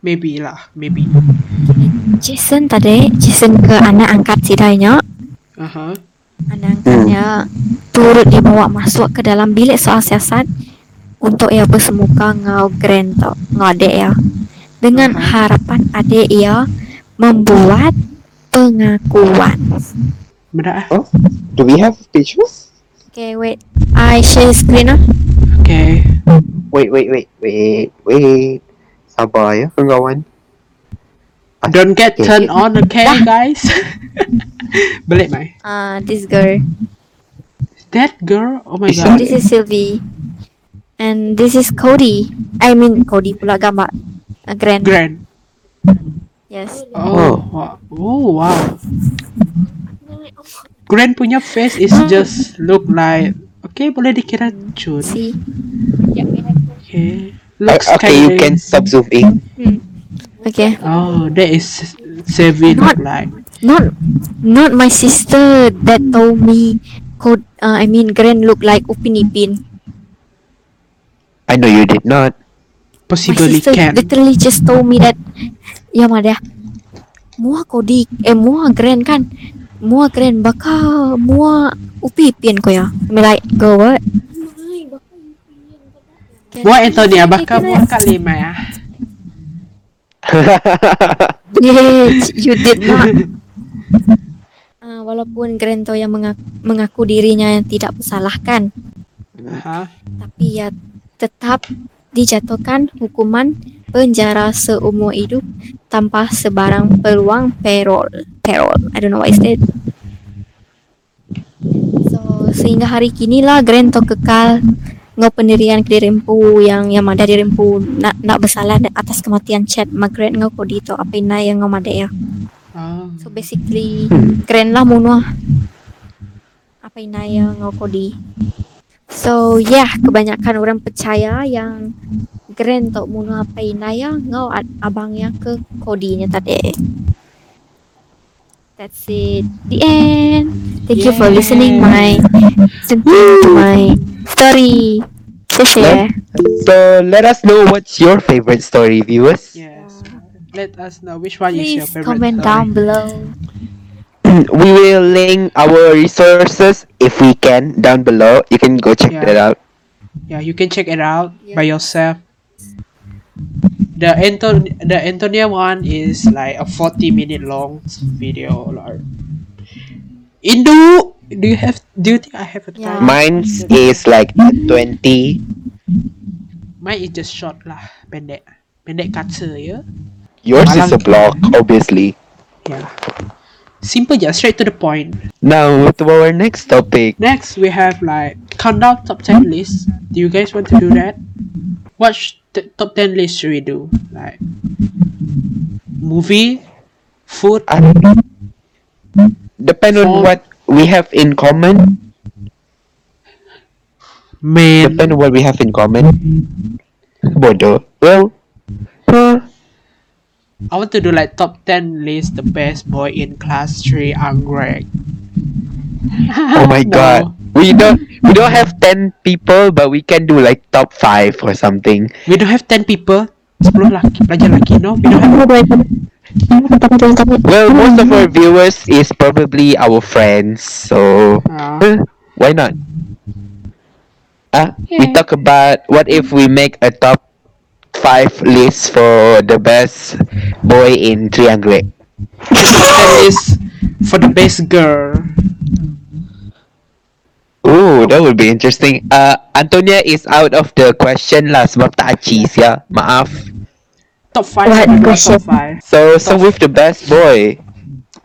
Maybe lah, maybe. Jason tadi Jason ke anak angkat sidainya Uh-huh. Anak angkatnya turut dibawa masuk ke dalam bilik soal siasat untuk ia bersemuka ngau grand tau, ngau adik ya. Dengan Aha. harapan adik ia membuat pengakuan. Benar ah? Do we have pictures? Okay, wait. I share screen ah. Okay. Wait, wait, wait, wait, wait. Sabar ya, kawan. Don't get Okay. turned on, okay, guys? Balik, Mai. Uh, this girl. That girl? Oh my god. This is Sylvie. And this is Cody. I mean Cody pula gambar. Uh, grand. Grand. Yes. Oh, wow. Oh, wow. Grand punya face is just look like Okay, boleh dikira cun. See. Okay. Uh, Looks okay, you can stop zooming. Okay. Oh, that is Sevi look like. Not not my sister that told me code uh, I mean grand look like Upin Ipin. I know you did not. My Possibly sister can. literally just told me that ya mada. Mua Cody eh mua grand kan. Mua grand baka mua Upin Ipin ko ya. I mean like go what? Buat Antonia, bakal buat kat lima ya. Yeah, you did not. Uh, walaupun Grand to yang mengaku, mengaku dirinya yang tidak bersalah kan, Aha. tapi ia tetap dijatuhkan hukuman penjara seumur hidup tanpa sebarang peluang parole. Parole. I don't know what is that. So, sehingga hari kini lah Grand to kekal ngau pendirian ke dirempu yang yang mada dirempu nak nak bersalah atas kematian Chad Margaret ngau kodi to apa ina yang ngau mada ya. So basically Grand lah munuh apa ina yang ngau kodi. So yeah, kebanyakan orang percaya yang Grand tok munuh apa ina yang ngau abangnya ke kodinya tadi. That's it. The end. Thank you for listening my to my story. Share. So let us know what's your favorite story, viewers. Yes. Let us know which one is your Please favorite comment story. down below. we will link our resources if we can down below. You can go check Yeah. that out. Yeah, you can check it out by yourself. The Anton the Antonia one is like a 40 minute long video. Like. Indo, do you have? Do you think I have a Yeah. time? Mine's is like 20. Mine is just short lah, pendek, pendek kaca ya. Yours is a block, blog, obviously. Yeah. Simple just straight to the point. Now to our next topic. Next we have like countdown top 10 list. Do you guys want to do that? What sh- t- top 10 list should we do? Like movie, food, I don't know. Depend on what we have in common. man. Depend on what we have in common. Bodoh. Well, huh. I want to do like top 10 list the best boy in class 3 Anggrek. oh my god. We don't we don't have 10 people but we can do like top 5 or something. We don't have 10 people. 10 laki, pelajar laki, no? We don't have Well, most of our viewers is probably our friends, so uh, eh, why not? Ah, we talk about what if we make a top five list for the best boy in Triangle. 10 list for the best girl. Ooh, that would be interesting. Uh, Antonia is out of the question lah sebab tak ya. Maaf. Top 5 What everyone, question? top 5 So, so with the best boy.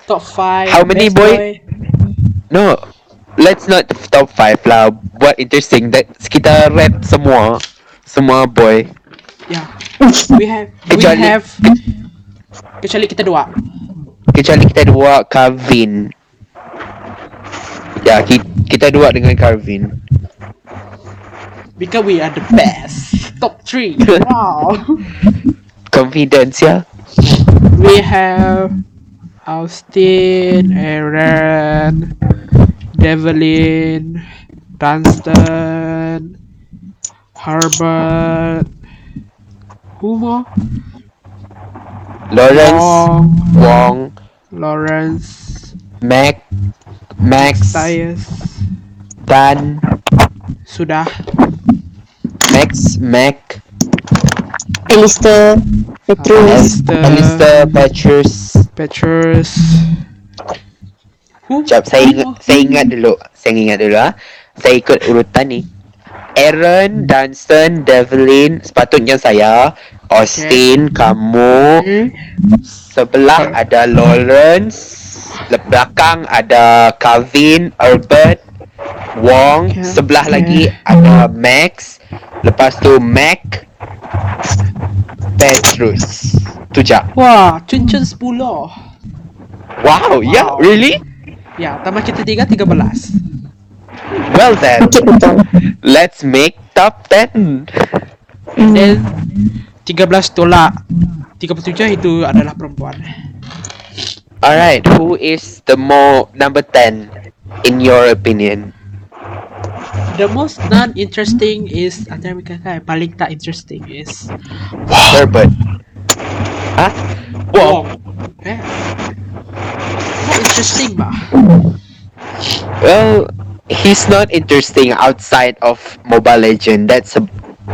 Top 5 How many best boy? No, let's not top 5 lah. Buat interesting that kita rate semua semua boy. Yeah. We have we Kecuali- have kecuali kita dua. Kecuali kita dua Calvin. Ya, kita, kita dua dengan Calvin. Because we are the best. Top 3. Wow. Confidence ya. we have Austin, Aaron, Devlin, Dunstan, Herbert, who more? Lawrence, Wong, Wong, Lawrence, Mac, Max, Tyus, Dan, sudah. Max, Mac, Alistair, Petrus, Alistair, Alistair, Petrus. Petrus. Who? Sekejap, saya who ingat, saya ingat dulu. Saya ingat dulu ah. Saya ikut urutan ni. Aaron, Dunstan, Devlin, sepatutnya saya. Austin, kamu. Okay. Sebelah ada Lawrence. Le- Belakang ada Calvin, Herbert, Wong. Okay. Sebelah Okay. lagi ada Max. Lepas tu Mac, Petrus. Tu je. Wah, cincin 10. Wow, yeah, Wow. really? Ya, tambah kita tiga, 13. Well then, let's make top 10. Hmm. Dan 13 tolak 37 itu adalah perempuan. Alright, who is the more number 10 in your opinion? The most non-interesting is antara mereka kan paling tak interesting is Herbert. Huh? Wow. Wong. Eh. Not interesting bah. Well, he's not interesting outside of Mobile Legend. That's a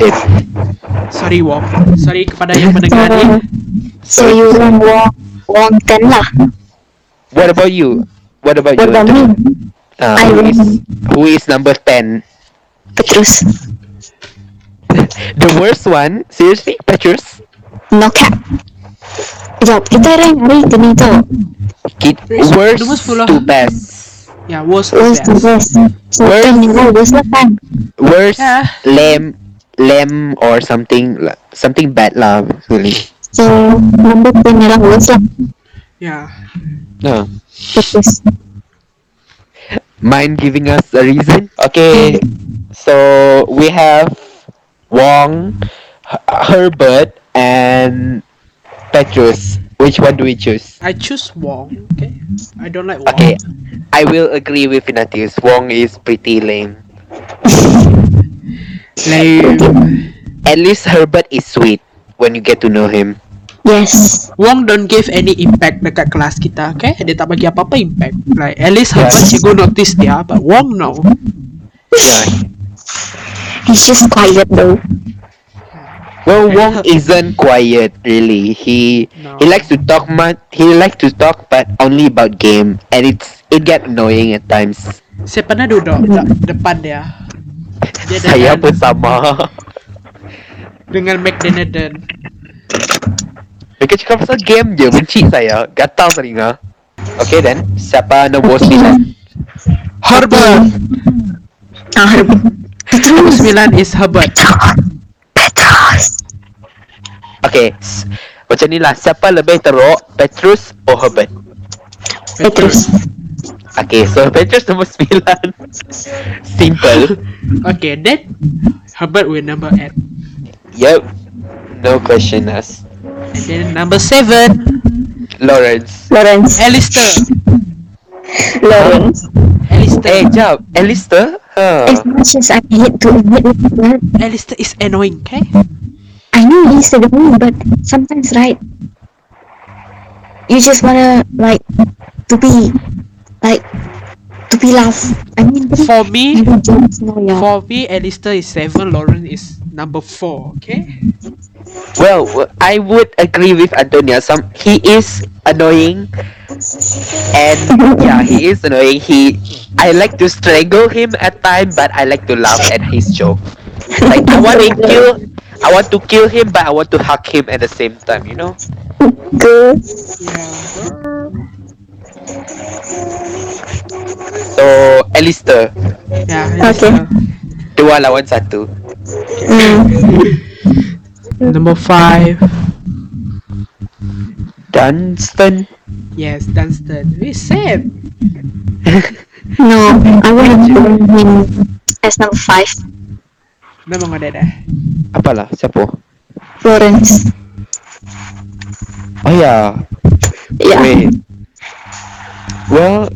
it. Sorry Wong. Sorry kepada yang mendengar ni. So you want Wong, Wong 10 lah. What about you? What about What you? about me? Uh, I who, is, who is number 10? Petrus. The worst one? Seriously? Petrus? No cap. Sekejap, kita rank hari ini tu. Kid, Worst- worst nombor 10 lah. to best. Ya, worst Worst to best. best. So, Worst. ten ni lah, worst lah kan. Worst Yeah. lame lame or something la- something bad lah really. So, number 10 ni lah worst lah. Ya. No. Petrus. Mind giving us a reason? Okay. Hmm. So we have Wong, Herbert, and Petrus. Which one do we choose? I choose Wong. Okay. I don't like Wong. Okay, I will agree with Ignatius. Wong is pretty lame. Lame. At least Herbert is sweet when you get to know him. Yes. Wong don't give any impact dekat kelas kita, okay? Dia tak bagi apa-apa impact. Like, at least Herbert Yes. cikgu notice dia, but Wong no. Yeah. He's just quiet though. Well, Wong isn't quiet really. He No. he likes to talk much. He likes to talk, but only about game, and it's it get annoying at times. Saya pernah duduk de- depan dia. Dia Saya pun sama. dengan McDonald's. Mereka cakap pasal game je, benci saya. Gatal telinga. Okay then, siapa nombor 9? Herbert. Ah, Nombor 9 is Herbert. Petrus. Okay, macam ni lah. Siapa lebih teruk, Petrus or Herbert? Petrus. Okay, so Petrus nombor 9. Simple. Okay, then Herbert will number 8. Yup. No question asked. And then number 7, Lawrence. Lawrence. Alistair. Lawrence. Eh, Alistair. jap. Alistair? Huh. As much as I hate to admit it, but Alistair is annoying, okay? I know he's the one, but sometimes, right? You just wanna like to be like to be loved. I mean, For me, know, yeah. for me, Alistair is 7, Lauren is number 4, okay? Well, I would agree with Antonia. Some he is annoying, and yeah, he is annoying. He, I like to strangle him at time, but I like to laugh at his joke. Like I want to kill, I want to kill him, but I want to hug him at the same time. You know? Good. Yeah. So So Alistair Yeah. Okay. Alistair. dua lawan satu. Hmm. Number five. Dunstan. Yes, Dunstan. We same. No, I want to him as number five. Memang ada dah. Apalah siapa? Florence. Oh ya. Yeah. Wait. Well,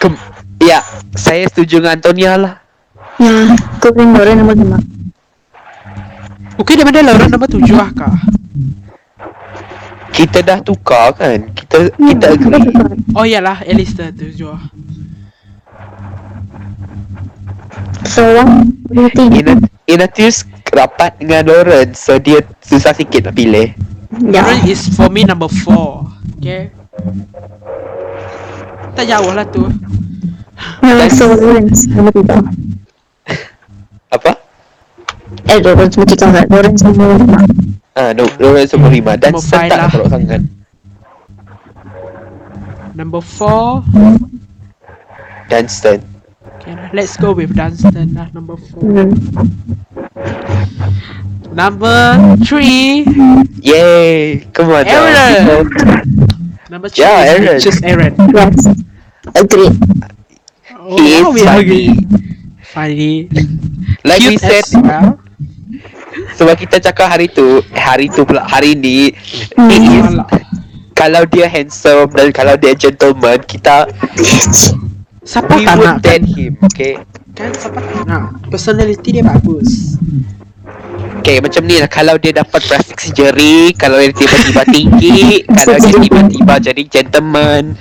ke- ya saya setuju dengan Antonia lah. Ya, aku pilih Lauren nombor lima. Okay, daripada Lauren nombor tujuh ah kah? Kita dah tukar kan? Kita kita agree. Oh iyalah, Alistair. So, you think? Ina Inatius rapat dengan Lawrence so dia susah sikit nak pilih. Lauren Yeah. is for me number four. Okay. Tak jauh lah tu. No, so Lawrence nombor tiga. Apa? Eh, Lawrence nombor tiga enggak? Lawrence nombor lima. Ah, no, Lawrence nombor lima dan Nombor Sen five tak lah. teruk sangat. Number four. Dunstan. Okay, let's go with Dunstan lah. Number four. Hmm. Number three. Yay! Come on. Aaron. Number three. Yeah, is Aaron. Just Aaron. Yes. Agree. Oh, He is we funny. Funny. Like we Cute said, as well. Sebab kita cakap hari tu, hari tu pula, hari ni, he is, Alah. kalau dia handsome dan kalau dia gentleman, kita, Siapa we tak nak would kan? date him, okay? Kan siapa tak nak? Personality dia bagus. Okay, macam ni lah, kalau dia dapat plastic surgery, kalau dia tiba-tiba tinggi, kalau dia tiba-tiba jadi gentleman,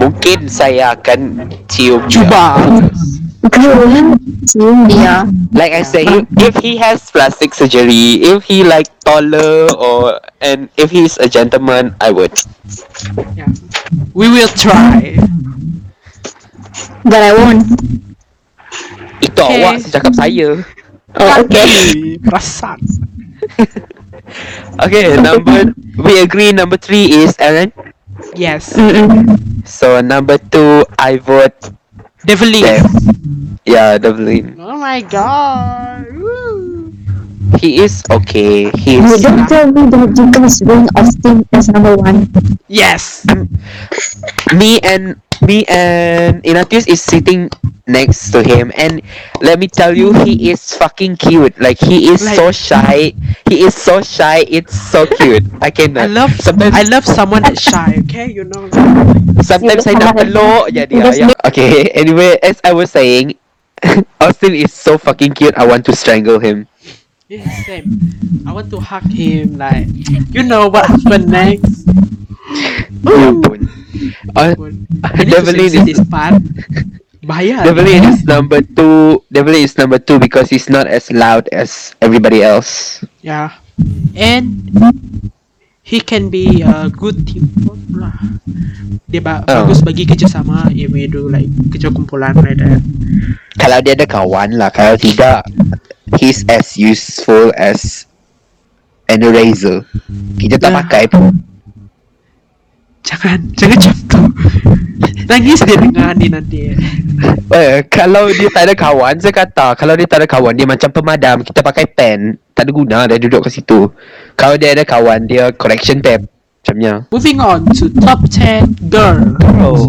mungkin saya akan cium dia. Cuba. Cium dia. Like I said, if, if he has plastic surgery, if he like taller or and if he's a gentleman, I would. Yeah. We will try. But I won't. Itu Okay. awak cakap saya. Oh, okay. Hati, Okay, number we agree. Number three is Aaron. Yes. So number two, I vote Devlin. Dev. Yeah, Devlin. Oh my god. Woo. He is okay. He You is. don't tell me that you guys bring Austin as number one. Yes. Me and me and Ignatius is sitting next to him, and let me tell you, he is fucking cute. Like he is Like- so shy. He is so shy. It's so cute. I cannot. I love sometimes. I love someone that's shy, okay? You know. Sometimes saya nak peluk je dia. Just Ya. Okay, anyway, as I was saying, Austin is so fucking cute. I want to strangle him. Yeah, same. I want to hug him like you know what happened next. Ya pun. Uh, I Devlin censor is this part. Bahaya. Devlin is number two. Devlin is number two because he's not as loud as everybody else. Yeah. And he can be a good teamwork lah. Dia ba- Oh. bagus bagi kerjasama if we do like kerja kumpulan like that. Kalau dia ada kawan lah. Kalau tidak, he's as useful as an eraser. Kita tak Yeah. pakai pun. Jangan, jangan tu. Nangis dia dengar ni nanti. Eh, kalau dia tak ada kawan, saya kata kalau dia tak ada kawan, dia macam pemadam. Kita pakai pen. Tak ada guna dia duduk kat situ. Kalau dia ada kawan, dia correction tab. Macamnya. Moving on to top 10 girl. Oh.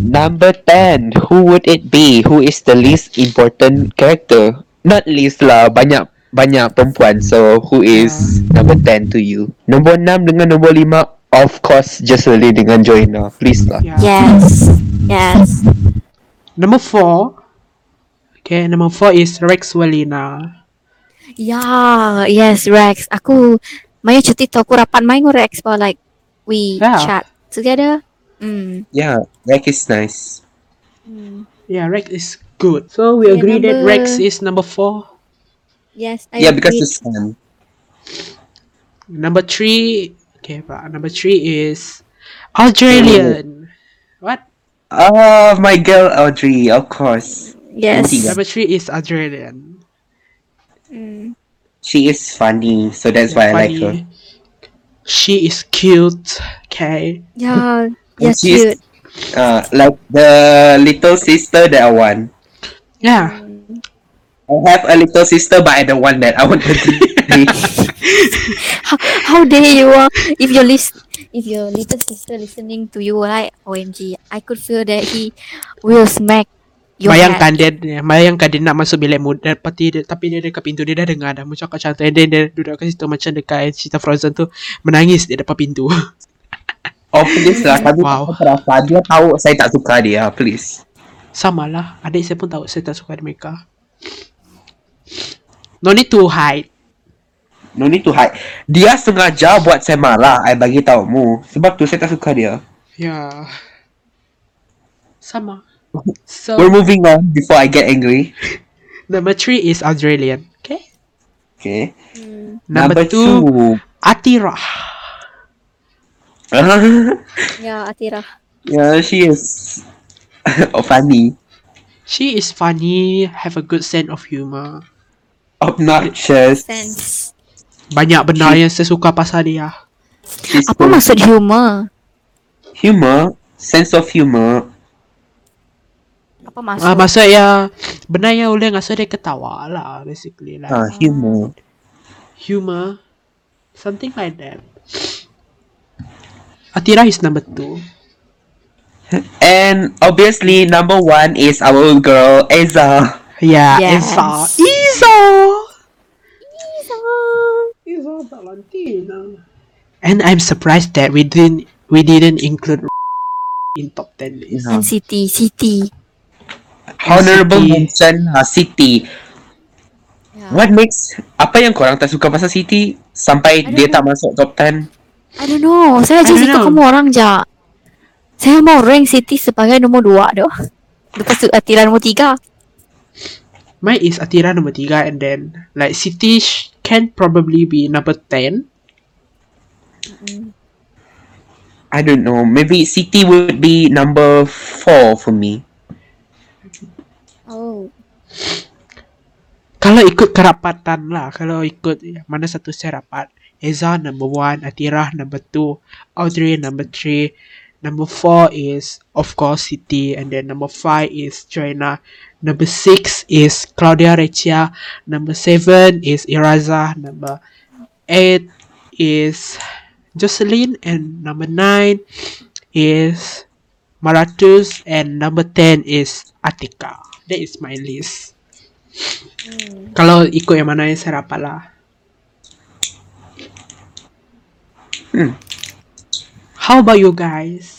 Number 10. Who would it be? Who is the least important character? Not least lah. Banyak banyak perempuan. So, who is number 10 to you? Nombor 6 dengan nombor 5, of course, Jocelyn dengan Joanna. Please lah. Yeah. Yes. Yes. Number 4. Okay, number 4 is Rex Walina. Yeah, yes, Rex. Aku Maya cuti tu aku rapat main dengan Rex for like we Yeah. chat together. Mm. Yeah, Rex is nice. mm. Yeah, Rex is good. So we Okay, agree that number- Rex is number 4. Yes, I yeah, because agree. it's fun. Number 3. Okay, but number 3 is Australian. What? Oh, my girl Audrey, of course. yes. Tiga. Number 3 is Australian. Mm. She is funny, so that's why I like her. She is cute. Okay. Yeah, yeah, She is- cute. Uh, like the little sister that I want. Yeah. I have a little sister, but I don't want that. I want her to be. How, how dare you uh, if your list if your little sister listening to you right OMG I could feel that he will smack your Bayangkan head. dia Bayangkan dia nak masuk bilik muda Tapi dia, tapi dia dekat pintu Dia dah dengar dah Macam kat cantik Dia, dia duduk kat situ Macam dekat cerita Frozen tu Menangis dia depan pintu Oh please lah, kami Wow. terasa. Dia tahu saya tak suka dia, please. Sama lah Adik saya pun tahu Saya tak suka mereka No need to hide No need to hide. Dia sengaja buat saya marah. I bagi tahu mu. Sebab tu saya tak suka dia. Ya Sama So We're moving on before I get angry. Number three is Australian Okay Okay. Number, two, Atira Ya Atira yeah, she is oh, funny, She is funny Have a good sense of humor obnoxious. sense Banyak benda yang saya suka pasal dia She's Apa so- maksud humor? humor? Sense of humor. Apa maksud? Ah, maksud ya Benda yang boleh rasa dia ketawa lah Basically lah Ah, humor. Humor Something like that Atira is number two And obviously, number one is our old girl, Eza. Yeah, Yes. Isa. Isa. Isa Valentina. And I'm surprised that we didn't we didn't include in top 10 list. And City City Honorable Siti. mention uh, Siti. Ya. What makes apa yang korang tak suka pasal Siti sampai dia don't tak masuk top 10? I don't know Saya I don't suka know. kamu orang je Saya mau rank City sebagai nombor dua tu Lepas tu Atira nombor tiga Mine is Atira number 3 and then like City sh- can probably be number 10. I don't know. Maybe Siti would be number 4 for me. Kalau ikut kerapatan lah, kalau ikut mana satu saya rapat. Eza number 1, Atira number 2, Audrey number 3, number 4 is of course Siti and then number 5 is Joanna, number 6 is Claudia Reccia, number 7 is Iraza, number 8 is Jocelyn and number 9 is Maratus and number 10 is Atika. That is my list. Kalau ikut yang mana yang saya rapat lah. Hmm. How about you guys?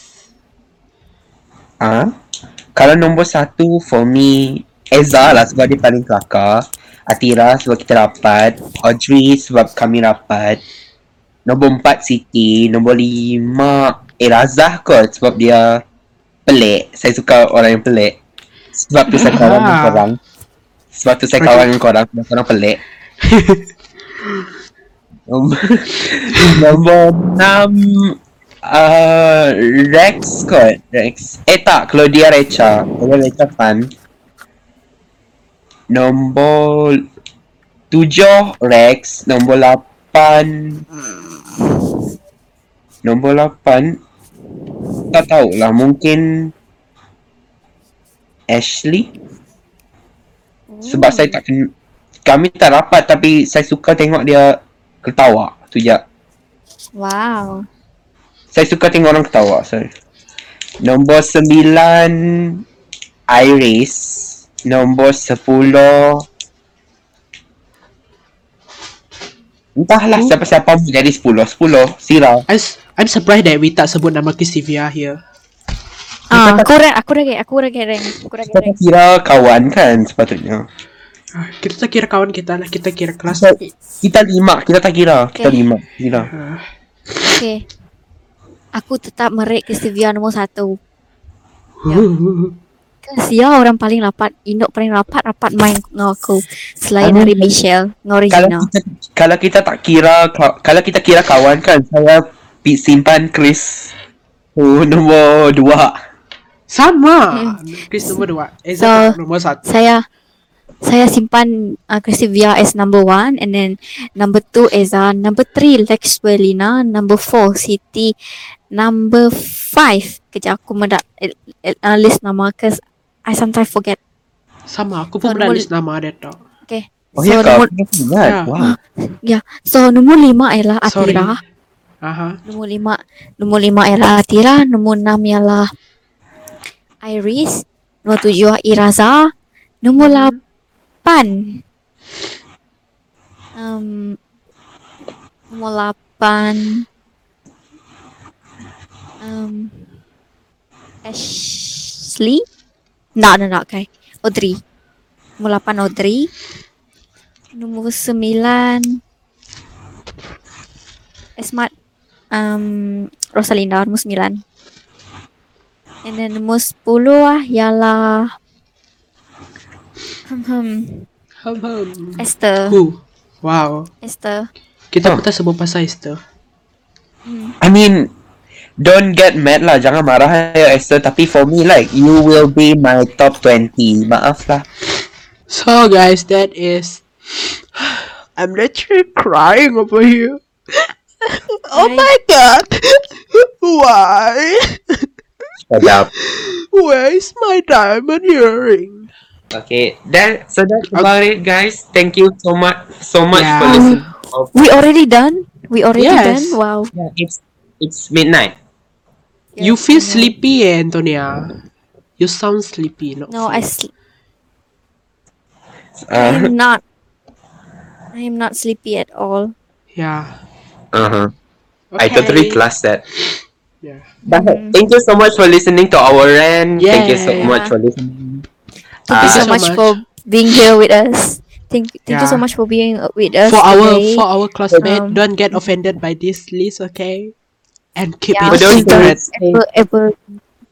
Ah, Kalau nombor satu for me Eza lah sebab dia paling kelakar. Atira sebab kita rapat. Audrey sebab kami rapat. Nombor empat Siti. Nombor lima Erazah kot sebab dia pelik. Saya suka orang yang pelik. Sebab tu saya kawan dengan Ah. korang. Sebab tu saya kawan dengan korang. Sebab korang pelik. Nombor, nombor enam uh, Rex kot. Rex. Eh tak. Claudia Recha. Claudia Recha fun Nombor Tujuh Rex. Nombor lapan. Nombor lapan Tak tahulah. Mungkin Ashley? Sebab saya tak ken Kami tak rapat Tapi saya suka tengok dia Ketawa. Tu je. Wow. Saya suka tengok orang ketawa Sorry. Nombor sembilan Iris. Nombor sepuluh Entahlah siapa-siapa jadi sepuluh. Sepuluh Sira I'm, I'm surprised that we tak sebut nama Christivia here. Ah, aku rank, aku rank, aku rank rank, aku rank Kita rank. kira kawan kan sepatutnya Ah, Kita tak kira kawan kita lah, kita kira kelas. Kita, kita lima Kita tak kira Kita Okay. lima Kira Ah, Okay. Aku tetap merek Christivia nombor satu. Ya. Sia orang paling rapat, Indok paling rapat, rapat main dengan aku. Selain dari Michelle, dengan kalau Regina. kita kalau kita tak kira ka- kalau kita kira kawan kan saya pi- simpan Chris oh, nombor dua Sama. Chris nombor dua. Eza So, nombor satu. Saya saya simpan uh, Christivia as number one and then number two Eza, number three Lex Welina, number four Siti, number five kejap aku mendak uh, list nama cause I sometimes forget. Sama, aku pun So, pernah nombor- list nama dia tau. Okay. Oh so ya kau nombor ingat? Ya. Wow. so nombor lima ialah Sorry. Atira. Aha. Nombor lima nombor lima ialah Atira. Nombor enam ialah Iris. Nombor tujuh Iraza. Nombor lapan. Um, nombor lapan. Um, Ashley. Tak, tak, tak. Okay. Audrey. Nombor lapan Audrey. Nombor sembilan. Esmat. Um, Rosalinda. Nombor sembilan. And then nombor sepuluh lah ialah hmm, hmm, Hum, hum. Esther. Who? Wow. Esther. Kita pun tak sebut pasal Esther. I mean, don't get mad lah. Jangan marah ya Esther. Tapi for me like, you will be my top 20. Maaf lah. So guys, that is. I'm literally crying over here. oh my god! Why? Shut up. Where is my diamond earring? Okay, that so that's about it, guys. Thank you so much, so much Yeah. for listening. We already done? We already Yes. done? Wow. yeah, it's it's midnight. You feel sleepy, eh, Antonia? You sound sleepy, not No, I sleep. sl- I Uh am not. I am not sleepy at all. Yeah. Uh huh. I totally trust that. Yeah. But Mm. thank you so much for listening to our rant. Thank you so Yeah. much for listening. Thank you Uh, so, so much, much. for being here with us. Thank, thank you so much for being uh, with us For our for our classmate, Um, don't get offended by this list, okay? And keep Yeah, it don't secret. stay, ever, ever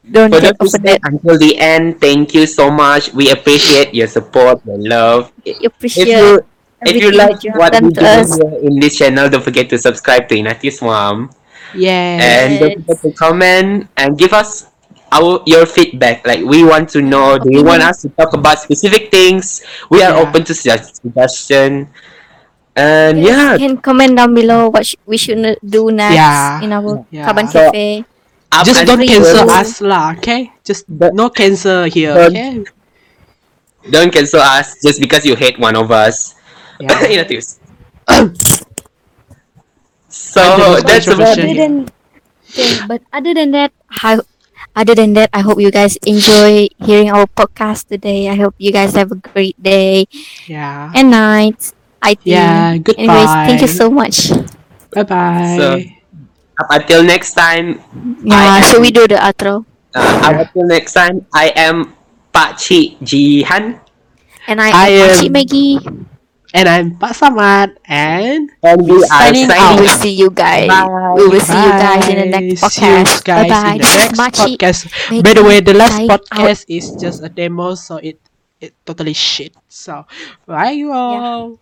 don't but get offended. until the end. Thank you so much. We appreciate your support, your love. You If you if you like you what we do us. here in this channel, don't forget to subscribe to Inati Swam. Yeah. and don't forget to comment and give us our your feedback like we want to know do you want us to talk about specific things we are Yeah. open to suggestion and Yes, yeah can comment down below what sh- we should do next Yeah. in our Yeah. Kaban So- Cafe. up Just don't cancel you. us lah, okay? Just Don't- no cancel here, don't- okay? don't cancel us just because you hate one of us Yeah. Inatus. so Under the that's about controversial. It. than okay, but other than that, how other than that, I hope you guys enjoy hearing our podcast today. I hope you guys have a great day Yeah. and night. I think. Yeah, goodbye. Anyways, thank you so much. Bye bye. So- up until next time Yeah, I- should we do the outro? uh, up until next time I am Pak Cik Jihan And I, I am am- Cik Maggie. And I'm Pak Samad and and we are Signing We'll see you guys. Bye. We will see you guys in the next Bye. See you podcast. guys Bye bye. in the This is next Machi. podcast. By the way, the last sign podcast is just a demo, so it it totally shit. So bye you all.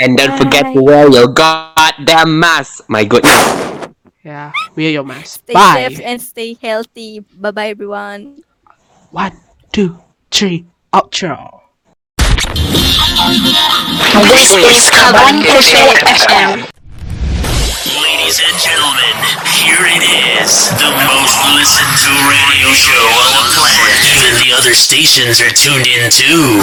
And don't forget to Bye. wear your goddamn mask. My goodness. Yeah, wear your mask. Stay bye. safe and stay healthy. Bye bye, everyone. One, two, three, outro. This is Kaban FM. Ladies and gentlemen, here it is. The most listened to radio show on the planet. Even the other stations are tuned in too.